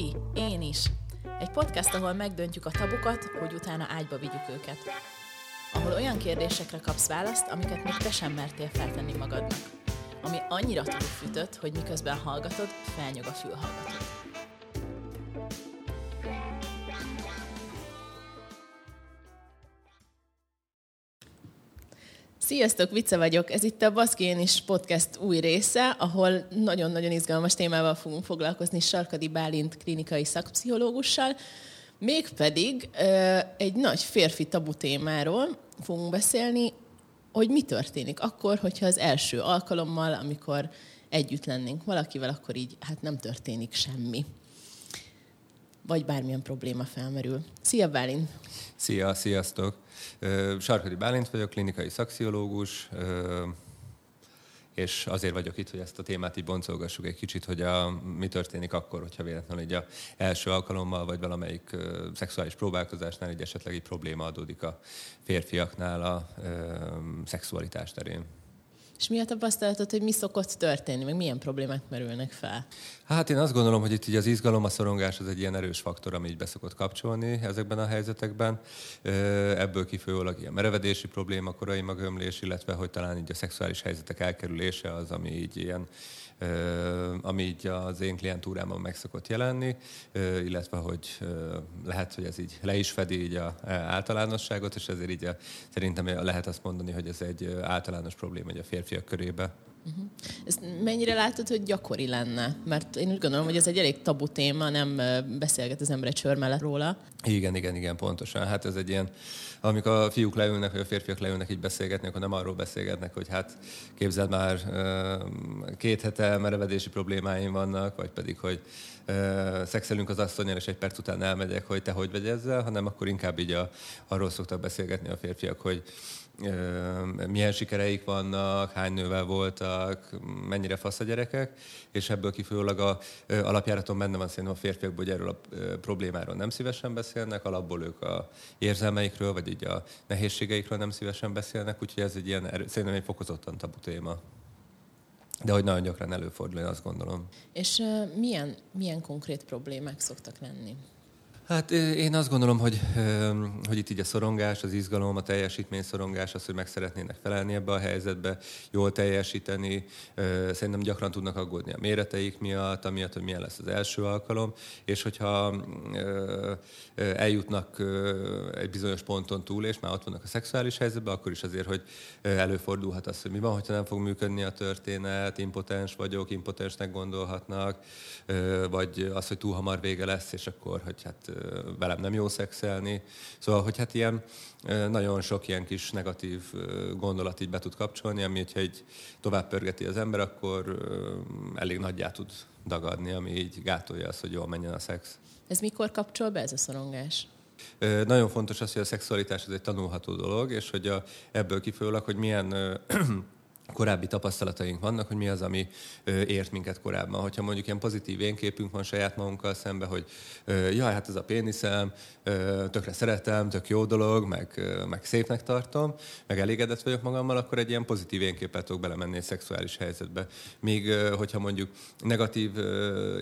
Ti, én is. Egy podcast, ahol megdöntjük a tabukat, hogy utána ágyba vigyük őket. Ahol olyan kérdésekre kapsz választ, amiket még te sem mertél feltenni magadnak. Ami annyira túlfűtött, hogy miközben hallgatod, felnyog a fülhallgatód. Sziasztok, Vice vagyok. Ez itt a Baszkén is podcast új része, ahol nagyon-nagyon izgalmas témával fogunk foglalkozni Sarkadi Bálint klinikai szakpszichológussal, mégpedig egy nagy férfi tabu témáról fogunk beszélni, hogy mi történik akkor, hogyha az első alkalommal, amikor együtt lennénk valakivel, akkor így hát nem történik semmi. Vagy bármilyen probléma felmerül. Szia, Bálint! Szia, sziasztok! Sarkadi Bálint vagyok, klinikai szaksziológus, és azért vagyok itt, hogy ezt a témát így boncolgassuk egy kicsit, hogy a, mi történik akkor, hogyha véletlenül egy a első alkalommal, vagy valamelyik uh, szexuális próbálkozásnál egy esetleg egy probléma adódik a férfiaknál a uh, szexualitás terén. És mi a tapasztalatod, hogy mi szokott történni, meg milyen problémák merülnek fel? Hát én azt gondolom, hogy itt így az izgalom, a szorongás az egy ilyen erős faktor, ami így beszokott kapcsolni ezekben a helyzetekben. Ebből kifolyólag ilyen merevedési probléma, korai magömlés, illetve hogy talán így a szexuális helyzetek elkerülése az, ami így ilyen ami így az én klientúrámon meg szokott jelenni, illetve hogy lehet, hogy ez így le is fedi így a e, általánosságot, és ezért így a, szerintem lehet azt mondani, hogy ez egy általános probléma a férfiak körébe. Uh-huh. Ezt mennyire látod, hogy gyakori lenne? Mert én úgy gondolom, hogy ez egy elég tabu téma, nem beszélget az ember egy sör mellett róla. Igen, igen, igen, pontosan. Hát ez egy ilyen, amikor a fiúk leülnek, vagy a férfiak leülnek így beszélgetni, akkor nem arról beszélgetnek, hogy hát képzeld már, két hete merevedési problémáim vannak, vagy pedig, hogy szexelünk az asszonyjal, és egy perc után elmegyek, hogy te hogy vagy ezzel, hanem akkor inkább így a, arról szoktak beszélgetni a férfiak, hogy milyen sikereik vannak, hány nővel voltak, mennyire fasz a gyerekek, és ebből kifolyólag a alapjáraton benne van szerintem a férfiakból, hogy erről a problémáról nem szívesen beszélnek, alapból ők a érzelmeikről, vagy így a nehézségeikről nem szívesen beszélnek, úgyhogy ez egy ilyen, szerintem egy fokozottan tabu téma. De hogy nagyon gyakran előfordul, én azt gondolom. És milyen, milyen konkrét problémák szoktak lenni? Hát én azt gondolom, hogy, hogy itt így a szorongás, az izgalom, a teljesítmény szorongás, az, hogy meg szeretnének felelni ebbe a helyzetbe, jól teljesíteni. Szerintem gyakran tudnak aggódni a méreteik miatt, amiatt, hogy milyen lesz az első alkalom, és hogyha eljutnak egy bizonyos ponton túl, és már ott vannak a szexuális helyzetben, akkor is azért, hogy előfordulhat az, hogy mi van, hogyha nem fog működni a történet, impotens vagyok, impotensnek gondolhatnak, vagy az, hogy túl hamar vége lesz, és akkor, hogy hát velem nem jó szexelni. Szóval, hogy hát ilyen nagyon sok ilyen kis negatív gondolat így be tud kapcsolni, ami, hogyha egy tovább pörgeti az ember, akkor elég nagyjá tud dagadni, ami így gátolja azt, hogy jól menjen a szex. Ez mikor kapcsol be ez a szorongás? Nagyon fontos az, hogy a szexualitás ez egy tanulható dolog, és hogy a, ebből kifolyólag, hogy milyen korábbi tapasztalataink vannak, hogy mi az, ami ért minket korábban. Hogyha mondjuk ilyen pozitív énképünk van saját magunkkal szembe, hogy jaj, hát ez a péniszem, tökre szeretem, tök jó dolog, meg, meg szépnek tartom, meg elégedett vagyok magammal, akkor egy ilyen pozitív énképet tudok belemenni egy szexuális helyzetbe. Míg hogyha mondjuk negatív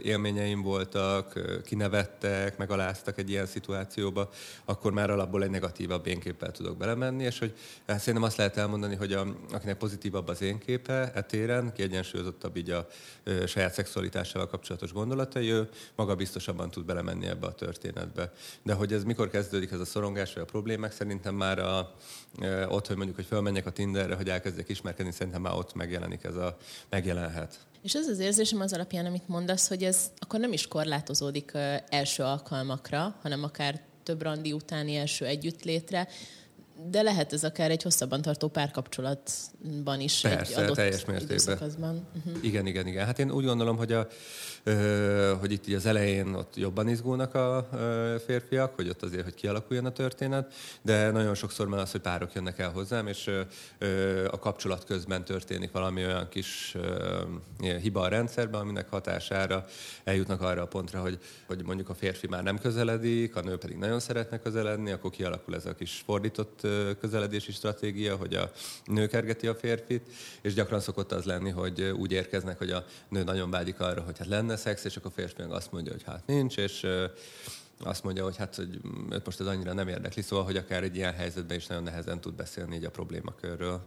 élményeim voltak, kinevettek, megaláztak egy ilyen szituációba, akkor már alapból egy negatívabb énképpel tudok belemenni, és hogy hát szerintem azt lehet elmondani, hogy a, akinek pozitívabb az én képe etéren, kiegyensúlyozottabb így a ö, saját szexualitásával kapcsolatos gondolatai, ő maga biztosabban tud belemenni ebbe a történetbe. De hogy ez mikor kezdődik ez a szorongás vagy a problémák, szerintem már a, ö, ott, hogy mondjuk, hogy fölmenjek a Tinderre, hogy elkezdjek ismerkedni, szerintem már ott megjelenik ez a, megjelenhet. És az az érzésem az alapján, amit mondasz, hogy ez akkor nem is korlátozódik első alkalmakra, hanem akár több randi utáni első együttlétre, de lehet ez akár egy hosszabban tartó párkapcsolatban is Persze, egy adott teljes mértékben. Uh-huh. Igen, igen, igen. Hát én úgy gondolom, hogy, a, hogy itt így az elején ott jobban izgulnak a férfiak, hogy ott azért, hogy kialakuljon a történet, de nagyon sokszor már az, hogy párok jönnek el hozzám, és a kapcsolat közben történik valami olyan kis hiba a rendszerben, aminek hatására eljutnak arra a pontra, hogy, hogy mondjuk a férfi már nem közeledik, a nő pedig nagyon szeretne közeledni, akkor kialakul ez a kis fordított közeledési stratégia, hogy a nő kergeti a férfit, és gyakran szokott az lenni, hogy úgy érkeznek, hogy a nő nagyon vágyik arra, hogy hát lenne szex, és akkor a férfi meg azt mondja, hogy hát nincs, és azt mondja, hogy hát hogy őt most ez annyira nem érdekli, szóval, hogy akár egy ilyen helyzetben is nagyon nehezen tud beszélni így a problémakörről.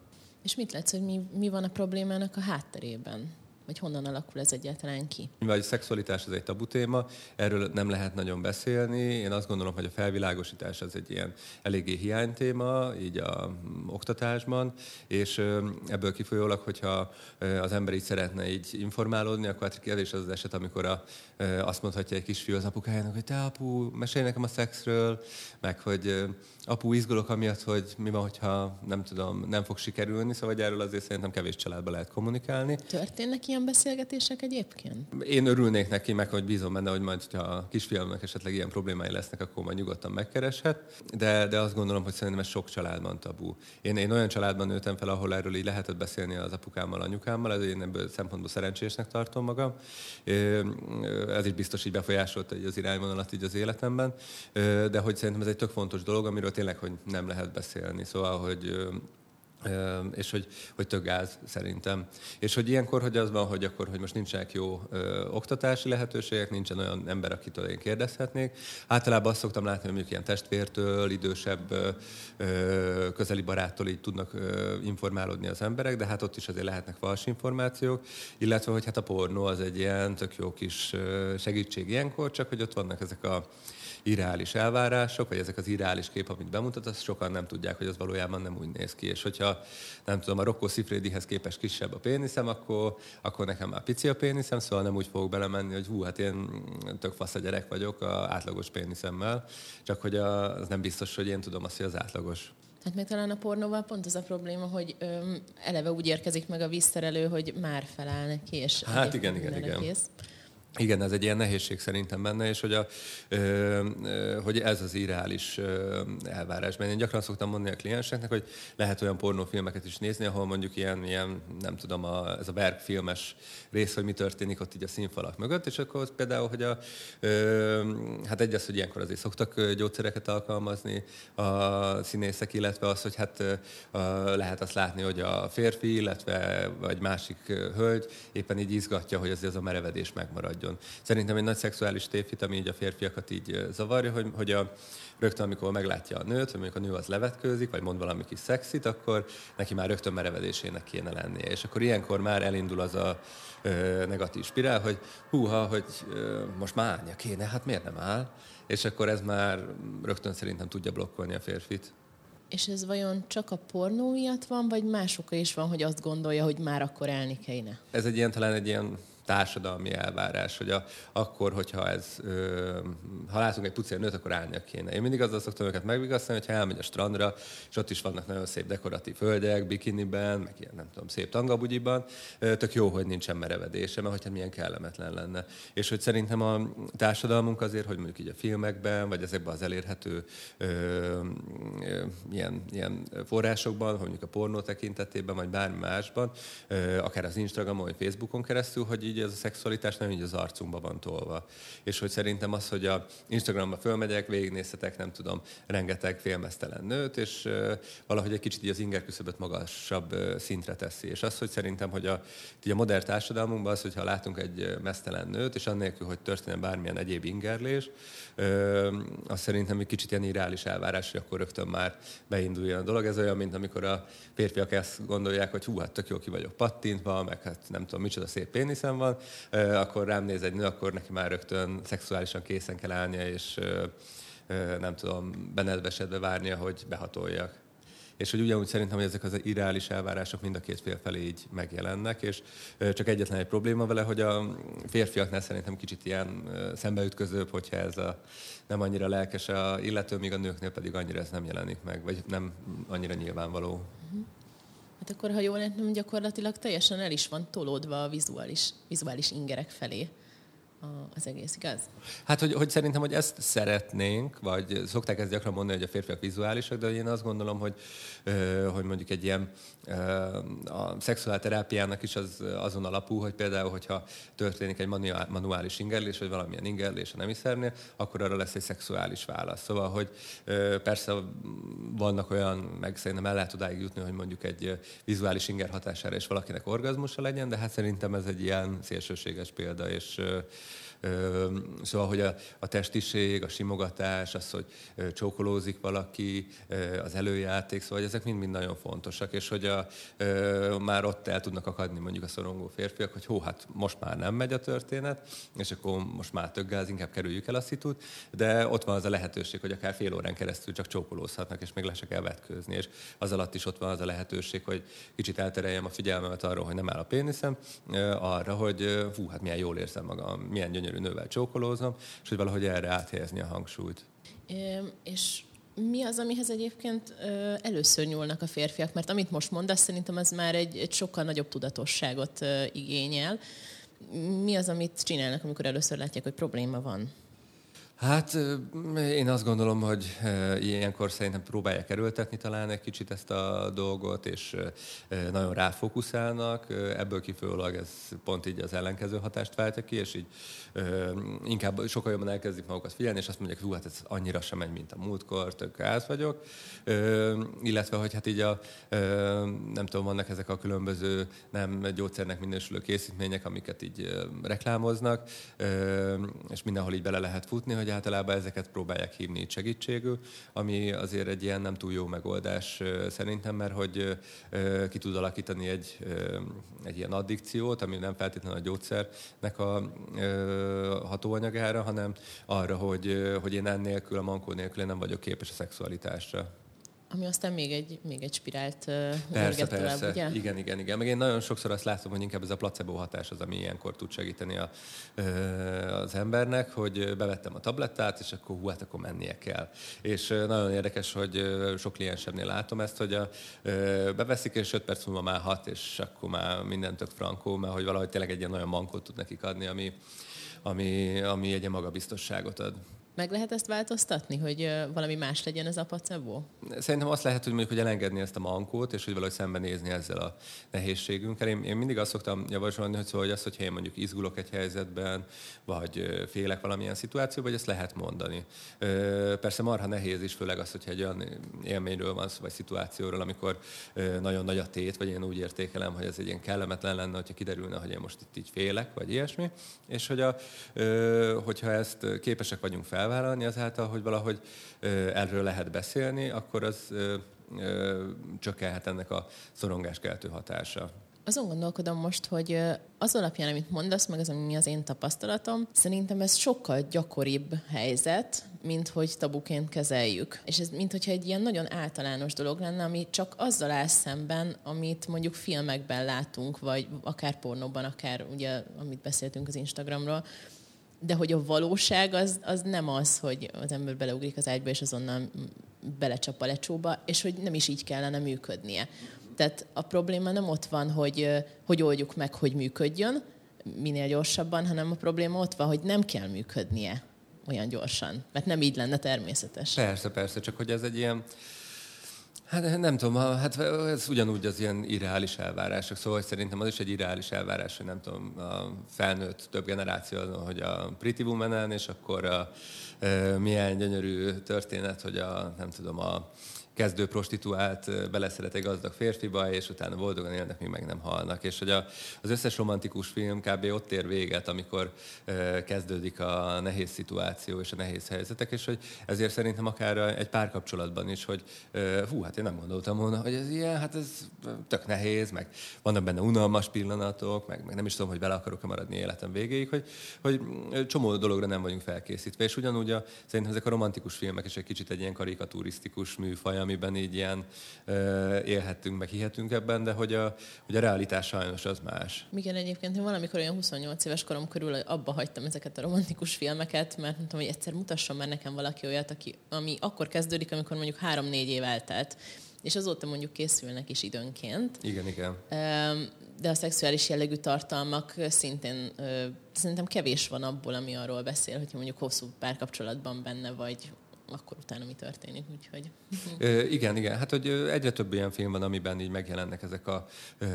És mit látsz, hogy mi, mi van a problémának a hátterében? Vagy honnan alakul ez egyáltalán ki? Vagy a szexualitás az egy tabu téma, erről nem lehet nagyon beszélni. Én azt gondolom, hogy a felvilágosítás az egy ilyen eléggé hiánytéma, így a mm, oktatásban, és ebből kifolyólag, hogyha az ember így szeretne így informálódni, akkor hát kevés az az eset, amikor a, azt mondhatja egy kisfiú az apukájának, hogy te apu, mesélj nekem a szexről, meg hogy apu, izgulok amiatt, hogy mi van, hogyha nem tudom, nem fog sikerülni, szóval erről azért szerintem kevés családban lehet kommunikálni. Történnek ilyen beszélgetések egyébként? Én örülnék neki, meg hogy bízom benne, hogy majd, ha a kisfiamnak esetleg ilyen problémái lesznek, akkor majd nyugodtan megkereshet. De, de azt gondolom, hogy szerintem ez sok családban tabu. Én, én olyan családban nőttem fel, ahol erről így lehetett beszélni az apukámmal, anyukámmal, ez én ebből szempontból szerencsésnek tartom magam. Ez is biztos így befolyásolta az irányvonalat így az életemben. De hogy szerintem ez egy tök fontos dolog, amiről tényleg, hogy nem lehet beszélni. Szóval, hogy és hogy, hogy tök gáz szerintem. És hogy ilyenkor, hogy az van, hogy akkor, hogy most nincsenek jó ö, oktatási lehetőségek, nincsen olyan ember, akitől én kérdezhetnék. Általában azt szoktam látni, hogy mondjuk ilyen testvértől, idősebb ö, közeli baráttól így tudnak ö, informálódni az emberek, de hát ott is azért lehetnek fals információk, illetve, hogy hát a pornó az egy ilyen tök jó kis segítség ilyenkor, csak hogy ott vannak ezek a irreális elvárások, vagy ezek az irreális kép, amit bemutat, azt sokan nem tudják, hogy az valójában nem úgy néz ki. És hogyha nem tudom, a Rocco Sifredihez képest kisebb a péniszem, akkor, akkor nekem már pici a péniszem, szóval nem úgy fogok belemenni, hogy hú, hát én tök fasz a gyerek vagyok a átlagos péniszemmel, csak hogy az nem biztos, hogy én tudom azt, hogy az átlagos. Hát meg talán a pornóval pont az a probléma, hogy öm, eleve úgy érkezik meg a vízterelő, hogy már feláll neki, és hát igen, igen, igen. Kész. Igen, ez egy ilyen nehézség szerintem benne, és hogy, a, hogy ez az irreális ö, elvárás. Mert én gyakran szoktam mondani a klienseknek, hogy lehet olyan pornófilmeket is nézni, ahol mondjuk ilyen, ilyen nem tudom, a, ez a Berg filmes rész, hogy mi történik ott így a színfalak mögött, és akkor például, hogy a, ö, hát egy az, hogy ilyenkor azért szoktak gyógyszereket alkalmazni a színészek, illetve az, hogy hát lehet azt látni, hogy a férfi, illetve vagy másik hölgy éppen így izgatja, hogy azért az a merevedés megmarad maradjon. Szerintem egy nagy szexuális tévhit, ami így a férfiakat így zavarja, hogy, hogy a, rögtön, amikor meglátja a nőt, vagy mondjuk a nő az levetkőzik, vagy mond valami kis szexit, akkor neki már rögtön merevedésének kéne lennie. És akkor ilyenkor már elindul az a ö, negatív spirál, hogy húha, hogy ö, most már állnia kéne, hát miért nem áll? És akkor ez már rögtön szerintem tudja blokkolni a férfit. És ez vajon csak a pornó miatt van, vagy mások is van, hogy azt gondolja, hogy már akkor elni kéne? Ez egy ilyen, talán egy ilyen társadalmi elvárás, hogy a, akkor, hogyha ez, ö, ha látunk egy pucér nőt, akkor állnia kéne. Én mindig azzal szoktam őket megvigasztani, hogyha elmegy a strandra, és ott is vannak nagyon szép dekoratív hölgyek, bikiniben, meg ilyen nem tudom, szép tangabugyiban, tök jó, hogy nincsen merevedése, mert hogyha milyen kellemetlen lenne. És hogy szerintem a társadalmunk azért, hogy mondjuk így a filmekben, vagy ezekben az elérhető ö, ö, ilyen, ilyen forrásokban, mondjuk a pornó tekintetében, vagy bármi másban, ö, akár az Instagramon, vagy Facebookon keresztül, hogy így ez a szexualitás nem így az arcunkba van tolva. És hogy szerintem az, hogy a Instagramra fölmegyek, végignézhetek, nem tudom, rengeteg félmeztelen nőt, és valahogy egy kicsit így az inger küszöböt magasabb szintre teszi. És az, hogy szerintem, hogy a, így a modern társadalmunkban az, hogyha látunk egy mesztelen nőt, és annélkül, hogy történne bármilyen egyéb ingerlés, az szerintem egy kicsit ilyen irreális elvárás, hogy akkor rögtön már beinduljon a dolog. Ez olyan, mint amikor a férfiak ezt gondolják, hogy hú, hát tök jó ki vagyok pattintva, meg hát nem tudom, micsoda szép péniszem van, akkor rám néz egy nő, akkor neki már rögtön szexuálisan készen kell állnia, és nem tudom, benedvesedve várnia, hogy behatoljak. És hogy ugyanúgy szerintem, hogy ezek az irreális elvárások mind a két fél felé így megjelennek, és csak egyetlen egy probléma vele, hogy a férfiaknál szerintem kicsit ilyen szembeütközőbb, hogyha ez a nem annyira lelkes a illető, míg a nőknél pedig annyira ez nem jelenik meg, vagy nem annyira nyilvánvaló. Uh-huh. Hát akkor, ha jól látom, gyakorlatilag teljesen el is van tolódva a vizuális, vizuális ingerek felé. Az egész, igaz? Hát, hogy, hogy szerintem, hogy ezt szeretnénk, vagy szokták ezt gyakran mondani, hogy a férfiak vizuálisak, de én azt gondolom, hogy, hogy mondjuk egy ilyen a szexuálterápiának is az azon alapú, hogy például, hogyha történik egy manuális ingerlés, vagy valamilyen ingerlés a nemiszernél, akkor arra lesz egy szexuális válasz. Szóval, hogy persze vannak olyan, meg szerintem el lehet odáig jutni, hogy mondjuk egy vizuális inger hatására is valakinek orgazmusa legyen, de hát szerintem ez egy ilyen szélsőséges példa, és Szóval, hogy a, a testiség, a simogatás, az, hogy csókolózik valaki, az előjáték, szóval ezek mind-mind nagyon fontosak, és hogy a, már ott el tudnak akadni mondjuk a szorongó férfiak, hogy hó, hát most már nem megy a történet, és akkor most már töggáz, inkább kerüljük el a szitut, de ott van az a lehetőség, hogy akár fél órán keresztül csak csókolózhatnak, és még le se kell vetkőzni, és az alatt is ott van az a lehetőség, hogy kicsit eltereljem a figyelmemet arról, hogy nem áll a péniszem, arra, hogy fú, hát milyen jól érzem magam, milyen gyönyörű gyönyörű nővel csókolózom, és hogy valahogy erre áthelyezni a hangsúlyt. É, és mi az, amihez egyébként először nyúlnak a férfiak? Mert amit most mondasz, szerintem ez már egy, egy sokkal nagyobb tudatosságot igényel. Mi az, amit csinálnak, amikor először látják, hogy probléma van? Hát én azt gondolom, hogy ilyenkor szerintem próbálják erőltetni talán egy kicsit ezt a dolgot, és nagyon ráfókuszálnak. Ebből kifolyólag ez pont így az ellenkező hatást váltja ki, és így inkább sokkal jobban elkezdik magukat figyelni, és azt mondják, hogy hát ez annyira sem megy, mint a múltkor, tök gáz vagyok. Illetve, hogy hát így a, nem tudom, vannak ezek a különböző nem gyógyszernek minősülő készítmények, amiket így reklámoznak, és mindenhol így bele lehet futni, hogy általában ezeket próbálják hívni segítségül, ami azért egy ilyen nem túl jó megoldás szerintem, mert hogy ki tud alakítani egy, egy ilyen addikciót, ami nem feltétlenül a gyógyszernek a hatóanyagára, hanem arra, hogy, hogy én ennélkül, a mankó nélkül én nem vagyok képes a szexualitásra. Ami aztán még egy, még egy spirált persze, persze. Tovább, ugye? Igen, igen, igen. Meg én nagyon sokszor azt látom, hogy inkább ez a placebo hatás az, ami ilyenkor tud segíteni a, az embernek, hogy bevettem a tablettát, és akkor hú, hát akkor mennie kell. És nagyon érdekes, hogy sok kliensemnél látom ezt, hogy a, beveszik, és 5 perc múlva már hat, és akkor már minden tök frankó, mert hogy valahogy tényleg egy ilyen olyan mankót tud nekik adni, ami, ami, ami egy magabiztosságot ad. Meg lehet ezt változtatni, hogy valami más legyen ez a placebo? Szerintem azt lehet, hogy mondjuk, hogy elengedni ezt a mankót, és hogy valahogy szembenézni ezzel a nehézségünkkel. Én, én mindig azt szoktam javasolni, hogy, szóval, hogy azt, hogyha én mondjuk izgulok egy helyzetben, vagy félek valamilyen szituációban, hogy ezt lehet mondani. Persze marha nehéz is, főleg az, hogyha egy olyan élményről van szó, vagy szituációról, amikor nagyon nagy a tét, vagy én úgy értékelem, hogy ez egy ilyen kellemetlen lenne, hogyha kiderülne, hogy én most itt így félek, vagy ilyesmi. És hogy a, hogyha ezt képesek vagyunk fel felvállalni azáltal, hogy valahogy erről lehet beszélni, akkor az csökkenhet ennek a szorongáskeltő hatása. Azon gondolkodom most, hogy az alapján, amit mondasz, meg az, ami az én tapasztalatom, szerintem ez sokkal gyakoribb helyzet, mint hogy tabuként kezeljük. És ez mint hogyha egy ilyen nagyon általános dolog lenne, ami csak azzal áll szemben, amit mondjuk filmekben látunk, vagy akár pornóban, akár ugye, amit beszéltünk az Instagramról, de hogy a valóság az, az nem az, hogy az ember beleugrik az ágyba, és azonnal belecsap a lecsóba, és hogy nem is így kellene működnie. Tehát a probléma nem ott van, hogy, hogy oldjuk meg, hogy működjön minél gyorsabban, hanem a probléma ott van, hogy nem kell működnie olyan gyorsan, mert nem így lenne természetes. Persze, persze, csak hogy ez egy ilyen Hát nem tudom, hát ez ugyanúgy az ilyen irreális elvárások, szóval szerintem az is egy irreális elvárás, hogy nem tudom, a felnőtt több generáció, hogy a Pretty woman és akkor a, e, milyen gyönyörű történet, hogy a, nem tudom, a kezdő prostituált beleszeret egy gazdag férfiba, és utána boldogan élnek, míg meg nem halnak. És hogy a, az összes romantikus film kb. ott ér véget, amikor e, kezdődik a nehéz szituáció és a nehéz helyzetek, és hogy ezért szerintem akár egy párkapcsolatban is, hogy e, hú, hát én nem gondoltam volna, hogy ez ilyen, hát ez tök nehéz, meg vannak benne unalmas pillanatok, meg, meg nem is tudom, hogy bele akarok-e maradni életem végéig, hogy, hogy csomó dologra nem vagyunk felkészítve. És ugyanúgy a, szerintem ezek a romantikus filmek is egy kicsit egy ilyen karikaturisztikus műfaj, amiben így ilyen élhettünk, meg hihetünk ebben, de hogy a, hogy a realitás sajnos az más. Igen, egyébként én valamikor olyan 28 éves korom körül abba hagytam ezeket a romantikus filmeket, mert mondtam, hogy egyszer mutasson már nekem valaki olyat, aki, ami akkor kezdődik, amikor mondjuk három-négy év eltelt és azóta mondjuk készülnek is időnként. Igen, igen. de a szexuális jellegű tartalmak szintén szerintem kevés van abból, ami arról beszél, hogyha mondjuk hosszú párkapcsolatban benne vagy, akkor utána mi történik, úgyhogy... Ö, igen, igen. Hát, hogy egyre több ilyen film van, amiben így megjelennek ezek a, ö,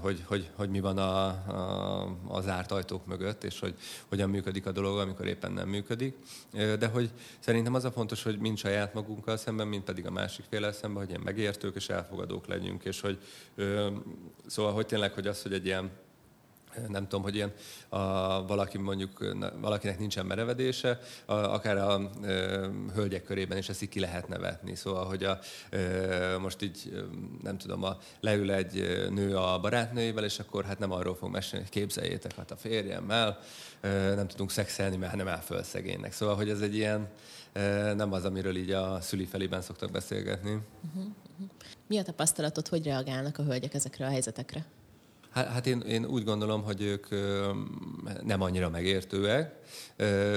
hogy, hogy, hogy mi van a, a, az zárt ajtók mögött, és hogy hogyan működik a dolog, amikor éppen nem működik. De hogy szerintem az a fontos, hogy mind saját magunkkal szemben, mind pedig a másik féle szemben, hogy ilyen megértők és elfogadók legyünk, és hogy ö, szóval, hogy tényleg, hogy az, hogy egy ilyen nem tudom, hogy ilyen a, valaki mondjuk, valakinek nincsen merevedése, a, akár a a hölgyek körében is ezt így ki lehet nevetni. Szóval, hogy a, a, most így nem tudom, a, leül egy nő a barátnőivel, és akkor hát nem arról fog mesélni, hogy képzeljétek, hát a férjemmel nem tudunk szexelni, mert nem áll föl szegénynek. Szóval, hogy ez egy ilyen, nem az, amiről így a szüli felében szoktak beszélgetni. Uh-huh, uh-huh. Mi a tapasztalatod, hogy reagálnak a hölgyek ezekre a helyzetekre? Hát, hát én, én úgy gondolom, hogy ők nem annyira megértőek.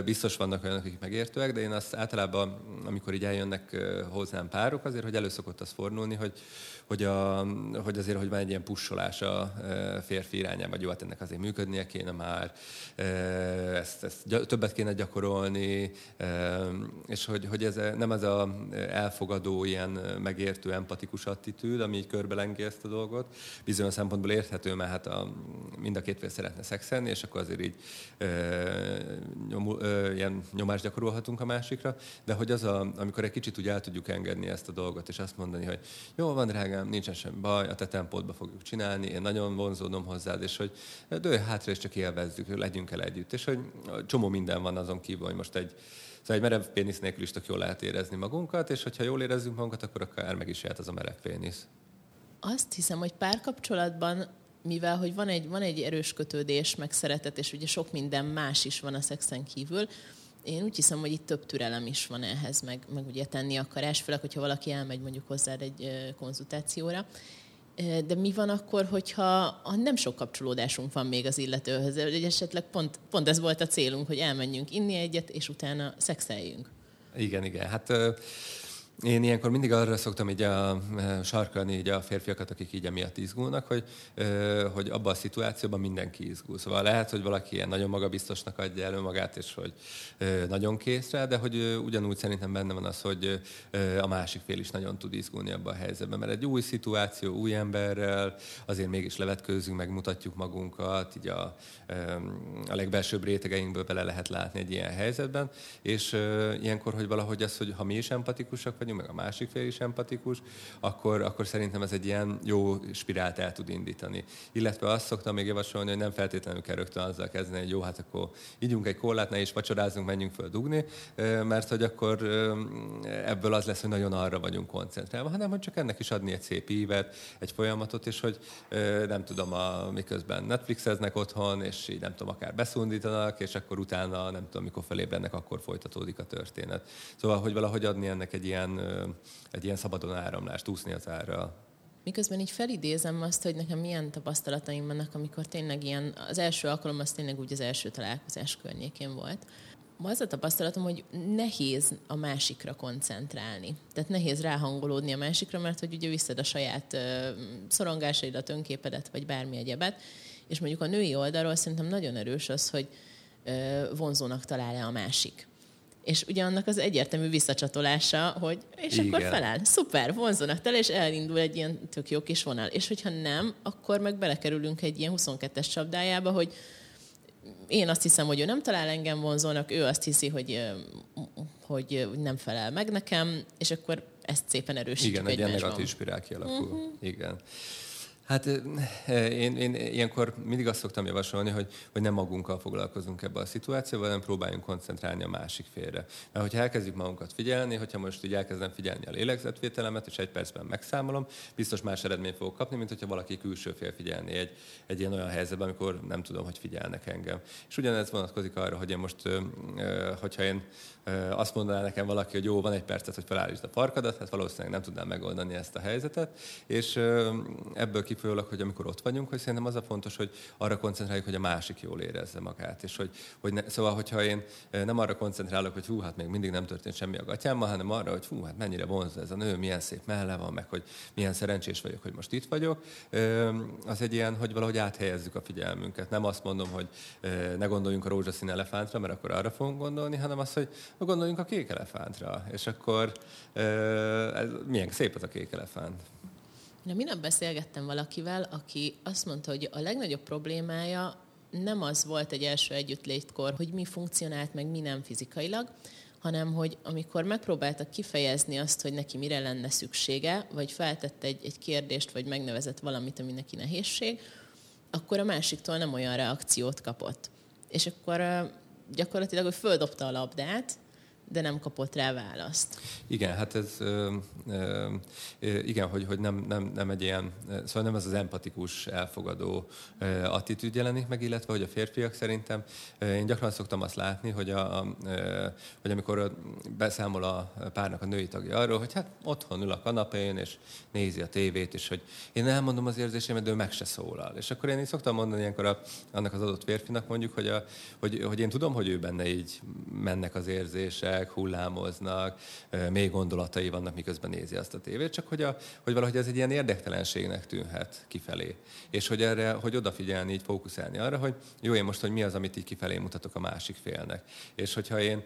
Biztos vannak olyanok, akik megértőek, de én azt általában, amikor így eljönnek hozzám párok, azért, hogy előszokott az fordulni, hogy, hogy, a, hogy azért, hogy van egy ilyen pussolás a férfi irányába, jó, hát ennek azért működnie kéne már, ezt, ezt többet kéne gyakorolni, és hogy, hogy ez nem az a elfogadó, ilyen megértő, empatikus attitűd, ami így körbelengi ezt a dolgot. Bizonyos szempontból érthető, mert hát a, mind a két fél szeretne szexelni, és akkor azért így nyom, ilyen nyomást gyakorolhatunk a másikra, de hogy az, a, amikor egy kicsit úgy el tudjuk engedni ezt a dolgot, és azt mondani, hogy jó van, drágám, nincsen semmi baj, a te tempódba fogjuk csinálni, én nagyon vonzódom hozzád, és hogy dőj hátra, és csak élvezzük, legyünk el együtt. És hogy csomó minden van azon kívül, hogy most egy Szóval egy merev pénisz nélkül is tök jól lehet érezni magunkat, és hogyha jól érezzünk magunkat, akkor akár meg is jöhet az a merev pénisz. Azt hiszem, hogy párkapcsolatban mivel hogy van egy, van egy erős kötődés, meg szeretet, és ugye sok minden más is van a szexen kívül, én úgy hiszem, hogy itt több türelem is van ehhez, meg, meg ugye tenni akarás, főleg, hogyha valaki elmegy mondjuk hozzád egy konzultációra. De mi van akkor, hogyha nem sok kapcsolódásunk van még az illetőhöz, hogy esetleg pont, pont ez volt a célunk, hogy elmenjünk inni egyet, és utána szexeljünk? Igen, igen. Hát én ilyenkor mindig arra szoktam így a, e, sarkalni így a férfiakat, akik így emiatt izgulnak, hogy, hogy abban a szituációban mindenki izgul. Szóval lehet, hogy valaki ilyen nagyon magabiztosnak adja elő magát, és hogy nagyon kész rá, de hogy ugyanúgy szerintem benne van az, hogy a másik fél is nagyon tud izgulni abban a helyzetben. Mert egy új szituáció, új emberrel, azért mégis levetkőzünk, megmutatjuk magunkat, így a, a legbelsőbb rétegeinkből bele lehet látni egy ilyen helyzetben, és ilyenkor, hogy valahogy az, hogy ha mi is empatikusak vagyunk, meg a másik fél is empatikus, akkor, akkor szerintem ez egy ilyen jó spirált el tud indítani. Illetve azt szoktam még javasolni, hogy nem feltétlenül kell rögtön azzal kezdeni, hogy jó, hát akkor ígyunk egy kollát, ne is vacsorázunk, menjünk föl dugni, mert hogy akkor ebből az lesz, hogy nagyon arra vagyunk koncentrálva, hanem hogy csak ennek is adni egy szép ívet, egy folyamatot, és hogy nem tudom, a, miközben Netflixeznek otthon, és így nem tudom, akár beszundítanak, és akkor utána, nem tudom, mikor felébrednek, akkor folytatódik a történet. Szóval, hogy valahogy adni ennek egy ilyen egy ilyen szabadon áramlást, úszni az árral. Miközben így felidézem azt, hogy nekem milyen tapasztalataim vannak, amikor tényleg ilyen, az első alkalom az tényleg úgy az első találkozás környékén volt. Az a tapasztalatom, hogy nehéz a másikra koncentrálni. Tehát nehéz ráhangolódni a másikra, mert hogy ugye visszed a saját szorongásaidat, önképedet, vagy bármi egyebet. És mondjuk a női oldalról szerintem nagyon erős az, hogy uh, vonzónak talál-e a másik. És ugye annak az egyértelmű visszacsatolása, hogy és Igen. akkor feláll. Szuper, vonzonak tele, és elindul egy ilyen tök jó kis vonal. És hogyha nem, akkor meg belekerülünk egy ilyen 22-es csapdájába, hogy én azt hiszem, hogy ő nem talál engem vonzónak, ő azt hiszi, hogy, hogy nem felel meg nekem, és akkor ezt szépen erősítjük Igen, egy ilyen negatív spirál kialakul. Uh-huh. Igen. Hát én, én ilyenkor mindig azt szoktam javasolni, hogy, hogy nem magunkkal foglalkozunk ebbe a szituációval, hanem próbáljunk koncentrálni a másik félre. Mert hogyha elkezdjük magunkat figyelni, hogyha most így elkezdem figyelni a lélegzetvételemet, és egy percben megszámolom, biztos más eredményt fogok kapni, mint hogyha valaki külső fél figyelni egy, egy ilyen olyan helyzetben, amikor nem tudom, hogy figyelnek engem. És ugyanez vonatkozik arra, hogy én most, hogyha én azt mondaná nekem valaki, hogy jó, van egy percet, hogy felállítsd a farkadat, hát valószínűleg nem tudnám megoldani ezt a helyzetet, és ebből kifolyólag, hogy amikor ott vagyunk, hogy szerintem az a fontos, hogy arra koncentráljuk, hogy a másik jól érezze magát. És hogy, hogy ne, szóval, hogyha én nem arra koncentrálok, hogy hú, hát még mindig nem történt semmi a gatyámmal, hanem arra, hogy hú, hát mennyire vonzó ez a nő, milyen szép melle van, meg hogy milyen szerencsés vagyok, hogy most itt vagyok, az egy ilyen, hogy valahogy áthelyezzük a figyelmünket. Nem azt mondom, hogy ne gondoljunk a rózsaszín elefántra, mert akkor arra fogunk gondolni, hanem azt, hogy gondoljunk a kék elefántra. És akkor ez, milyen szép az a kék elefánt. Én minap beszélgettem valakivel, aki azt mondta, hogy a legnagyobb problémája nem az volt egy első együttlétkor, hogy mi funkcionált, meg mi nem fizikailag, hanem hogy amikor megpróbáltak kifejezni azt, hogy neki mire lenne szüksége, vagy feltette egy, egy kérdést, vagy megnevezett valamit, ami neki nehézség, akkor a másiktól nem olyan reakciót kapott. És akkor gyakorlatilag, hogy földobta a labdát, de nem kapott rá választ. Igen, hát ez ö, ö, igen, hogy, hogy nem, nem, nem egy ilyen, szóval nem ez az empatikus, elfogadó ö, attitűd jelenik meg, illetve hogy a férfiak szerintem, ö, én gyakran szoktam azt látni, hogy, a, ö, hogy amikor beszámol a párnak a női tagja arról, hogy hát otthon ül a kanapén, és nézi a tévét, és hogy én elmondom az érzésemet, de ő meg se szólal. És akkor én így szoktam mondani ilyenkor a, annak az adott férfinak mondjuk, hogy, a, hogy, hogy én tudom, hogy ő benne így mennek az érzések, érzések, hullámoznak, még gondolatai vannak, miközben nézi azt a tévét, csak hogy, a, hogy valahogy ez egy ilyen érdektelenségnek tűnhet kifelé. És hogy erre, hogy odafigyelni, így fókuszálni arra, hogy jó, én most, hogy mi az, amit így kifelé mutatok a másik félnek. És hogyha én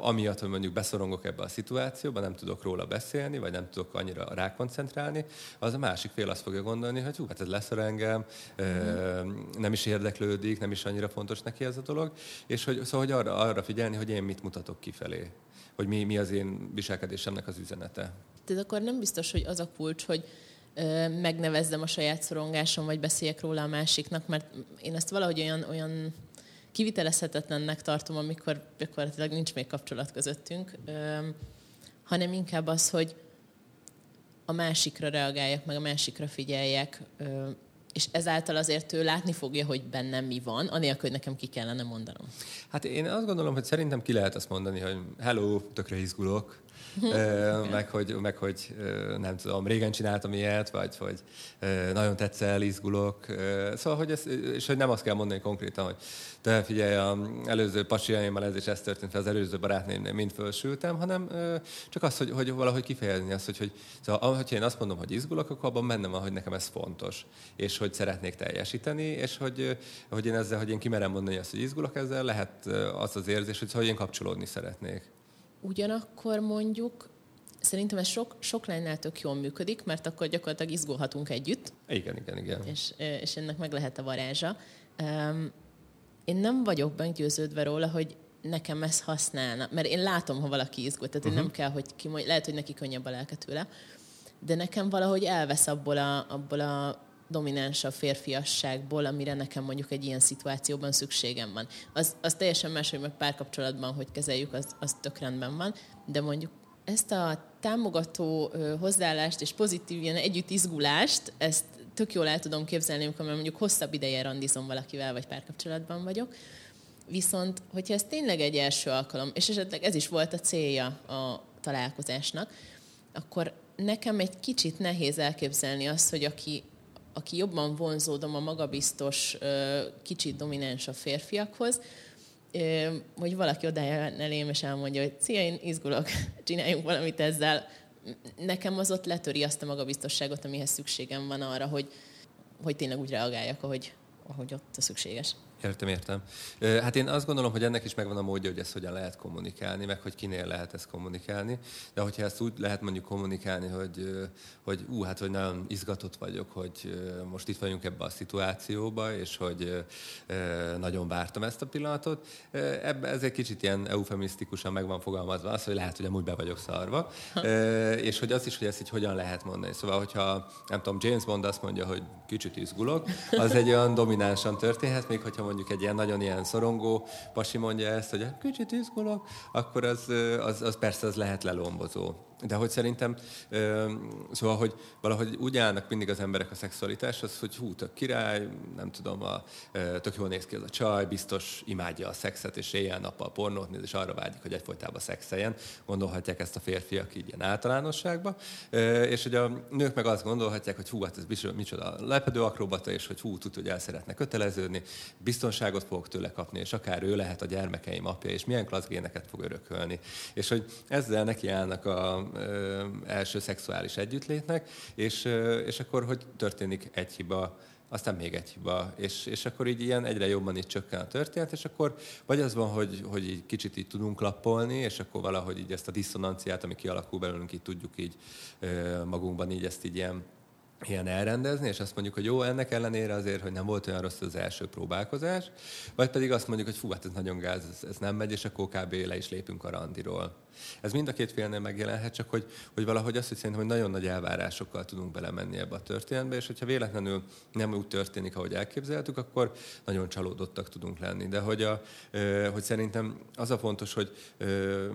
amiatt, hogy mondjuk beszorongok ebbe a szituációba, nem tudok róla beszélni, vagy nem tudok annyira rákoncentrálni, az a másik fél azt fogja gondolni, hogy hú, hát ez lesz engem, mm. nem is érdeklődik, nem is annyira fontos neki ez a dolog, és hogy, szóval, hogy arra, arra figyelni, hogy én mit mutatok mutatok kifelé? Hogy mi, mi az én viselkedésemnek az üzenete? Tehát akkor nem biztos, hogy az a kulcs, hogy megnevezzem a saját szorongásom, vagy beszéljek róla a másiknak, mert én ezt valahogy olyan, olyan kivitelezhetetlennek tartom, amikor gyakorlatilag nincs még kapcsolat közöttünk, hanem inkább az, hogy a másikra reagáljak, meg a másikra figyeljek, és ezáltal azért ő látni fogja, hogy bennem mi van, anélkül, hogy nekem ki kellene mondanom. Hát én azt gondolom, hogy szerintem ki lehet azt mondani, hogy hello, tökre izgulok, meg, hogy, meg hogy nem tudom, régen csináltam ilyet, vagy hogy nagyon tetszel, izgulok. Szóval, hogy ez, és hogy nem azt kell mondani konkrétan, hogy te figyelj, az előző pasiaimmal ez is ez történt, az előző barátnémnél mind fölsültem, hanem csak az, hogy, hogy valahogy kifejezni azt, hogy, hogy szóval, hogyha én azt mondom, hogy izgulok, akkor abban bennem van, hogy nekem ez fontos, és hogy szeretnék teljesíteni, és hogy, hogy én ezzel, hogy én kimerem mondani azt, hogy izgulok ezzel, lehet az az érzés, hogy, szóval, hogy én kapcsolódni szeretnék. Ugyanakkor mondjuk Szerintem ez sok, sok lánynál tök jól működik, mert akkor gyakorlatilag izgulhatunk együtt. Igen, igen, igen. És, és ennek meg lehet a varázsa. Um, én nem vagyok meggyőződve róla, hogy nekem ez használna. Mert én látom, ha valaki izgul, tehát uh-huh. nem kell, hogy ki, lehet, hogy neki könnyebb a lelke tőle. De nekem valahogy elvesz abból a, abból a dominánsabb férfiasságból, amire nekem mondjuk egy ilyen szituációban szükségem van. Az, az teljesen más, hogy meg párkapcsolatban hogy kezeljük, az, az tök rendben van, de mondjuk ezt a támogató hozzáállást és pozitív ilyen együtt izgulást, ezt tök jól el tudom képzelni, amikor mondjuk hosszabb ideje randizom valakivel, vagy párkapcsolatban vagyok. Viszont, hogyha ez tényleg egy első alkalom, és esetleg ez is volt a célja a találkozásnak, akkor nekem egy kicsit nehéz elképzelni azt, hogy aki aki jobban vonzódom a magabiztos, kicsit domináns a férfiakhoz, hogy valaki odájön elém, és elmondja, hogy szia, én izgulok, csináljunk valamit ezzel. Nekem az ott letöri azt a magabiztosságot, amihez szükségem van arra, hogy, hogy tényleg úgy reagáljak, ahogy, ahogy ott a szükséges. Értem, értem. Hát én azt gondolom, hogy ennek is megvan a módja, hogy ezt hogyan lehet kommunikálni, meg hogy kinél lehet ezt kommunikálni. De hogyha ezt úgy lehet mondjuk kommunikálni, hogy, hogy ú, hát hogy nagyon izgatott vagyok, hogy most itt vagyunk ebbe a szituációba, és hogy nagyon vártam ezt a pillanatot. Ebbe, ez egy kicsit ilyen eufemisztikusan meg van fogalmazva az, hogy lehet, hogy amúgy be vagyok szarva. és hogy az is, hogy ezt így hogyan lehet mondani. Szóval, hogyha nem tudom, James Bond azt mondja, hogy kicsit izgulok, az egy olyan dominánsan történhet, még hogyha mondjuk egy ilyen nagyon ilyen szorongó pasi mondja ezt, hogy kicsit izgulok, akkor az, az, az persze az lehet lelombozó. De hogy szerintem, szóval, hogy valahogy úgy állnak mindig az emberek a szexualitáshoz, hogy hú, tök király, nem tudom, a, tök jól néz ki az a csaj, biztos imádja a szexet, és éjjel-nappal pornót néz, és arra vágyik, hogy egyfolytában szexeljen. Gondolhatják ezt a férfiak így ilyen általánosságban. És hogy a nők meg azt gondolhatják, hogy hú, hát ez micsoda lepedő akrobata, és hogy hú, tud, hogy el szeretne köteleződni, biztonságot fogok tőle kapni, és akár ő lehet a gyermekeim apja, és milyen klassz géneket fog örökölni. És hogy ezzel nekiállnak a ö, első szexuális együttlétnek, és, ö, és akkor hogy történik egy hiba, aztán még egy hiba, és, és akkor így ilyen egyre jobban itt csökken a történet, és akkor vagy az van, hogy, hogy így kicsit így tudunk lappolni, és akkor valahogy így ezt a diszonanciát, ami kialakul belőlünk, így tudjuk így ö, magunkban így ezt így ilyen ilyen elrendezni, és azt mondjuk, hogy jó, ennek ellenére azért, hogy nem volt olyan rossz az első próbálkozás, vagy pedig azt mondjuk, hogy fú, hát ez nagyon gáz, ez, ez nem megy, és akkor kb. le is lépünk a randiról. Ez mind a két félnél megjelenhet, csak hogy, hogy valahogy azt, szerintem, hogy nagyon nagy elvárásokkal tudunk belemenni ebbe a történetbe, és hogyha véletlenül nem úgy történik, ahogy elképzeltük, akkor nagyon csalódottak tudunk lenni. De hogy, a, hogy szerintem az a fontos, hogy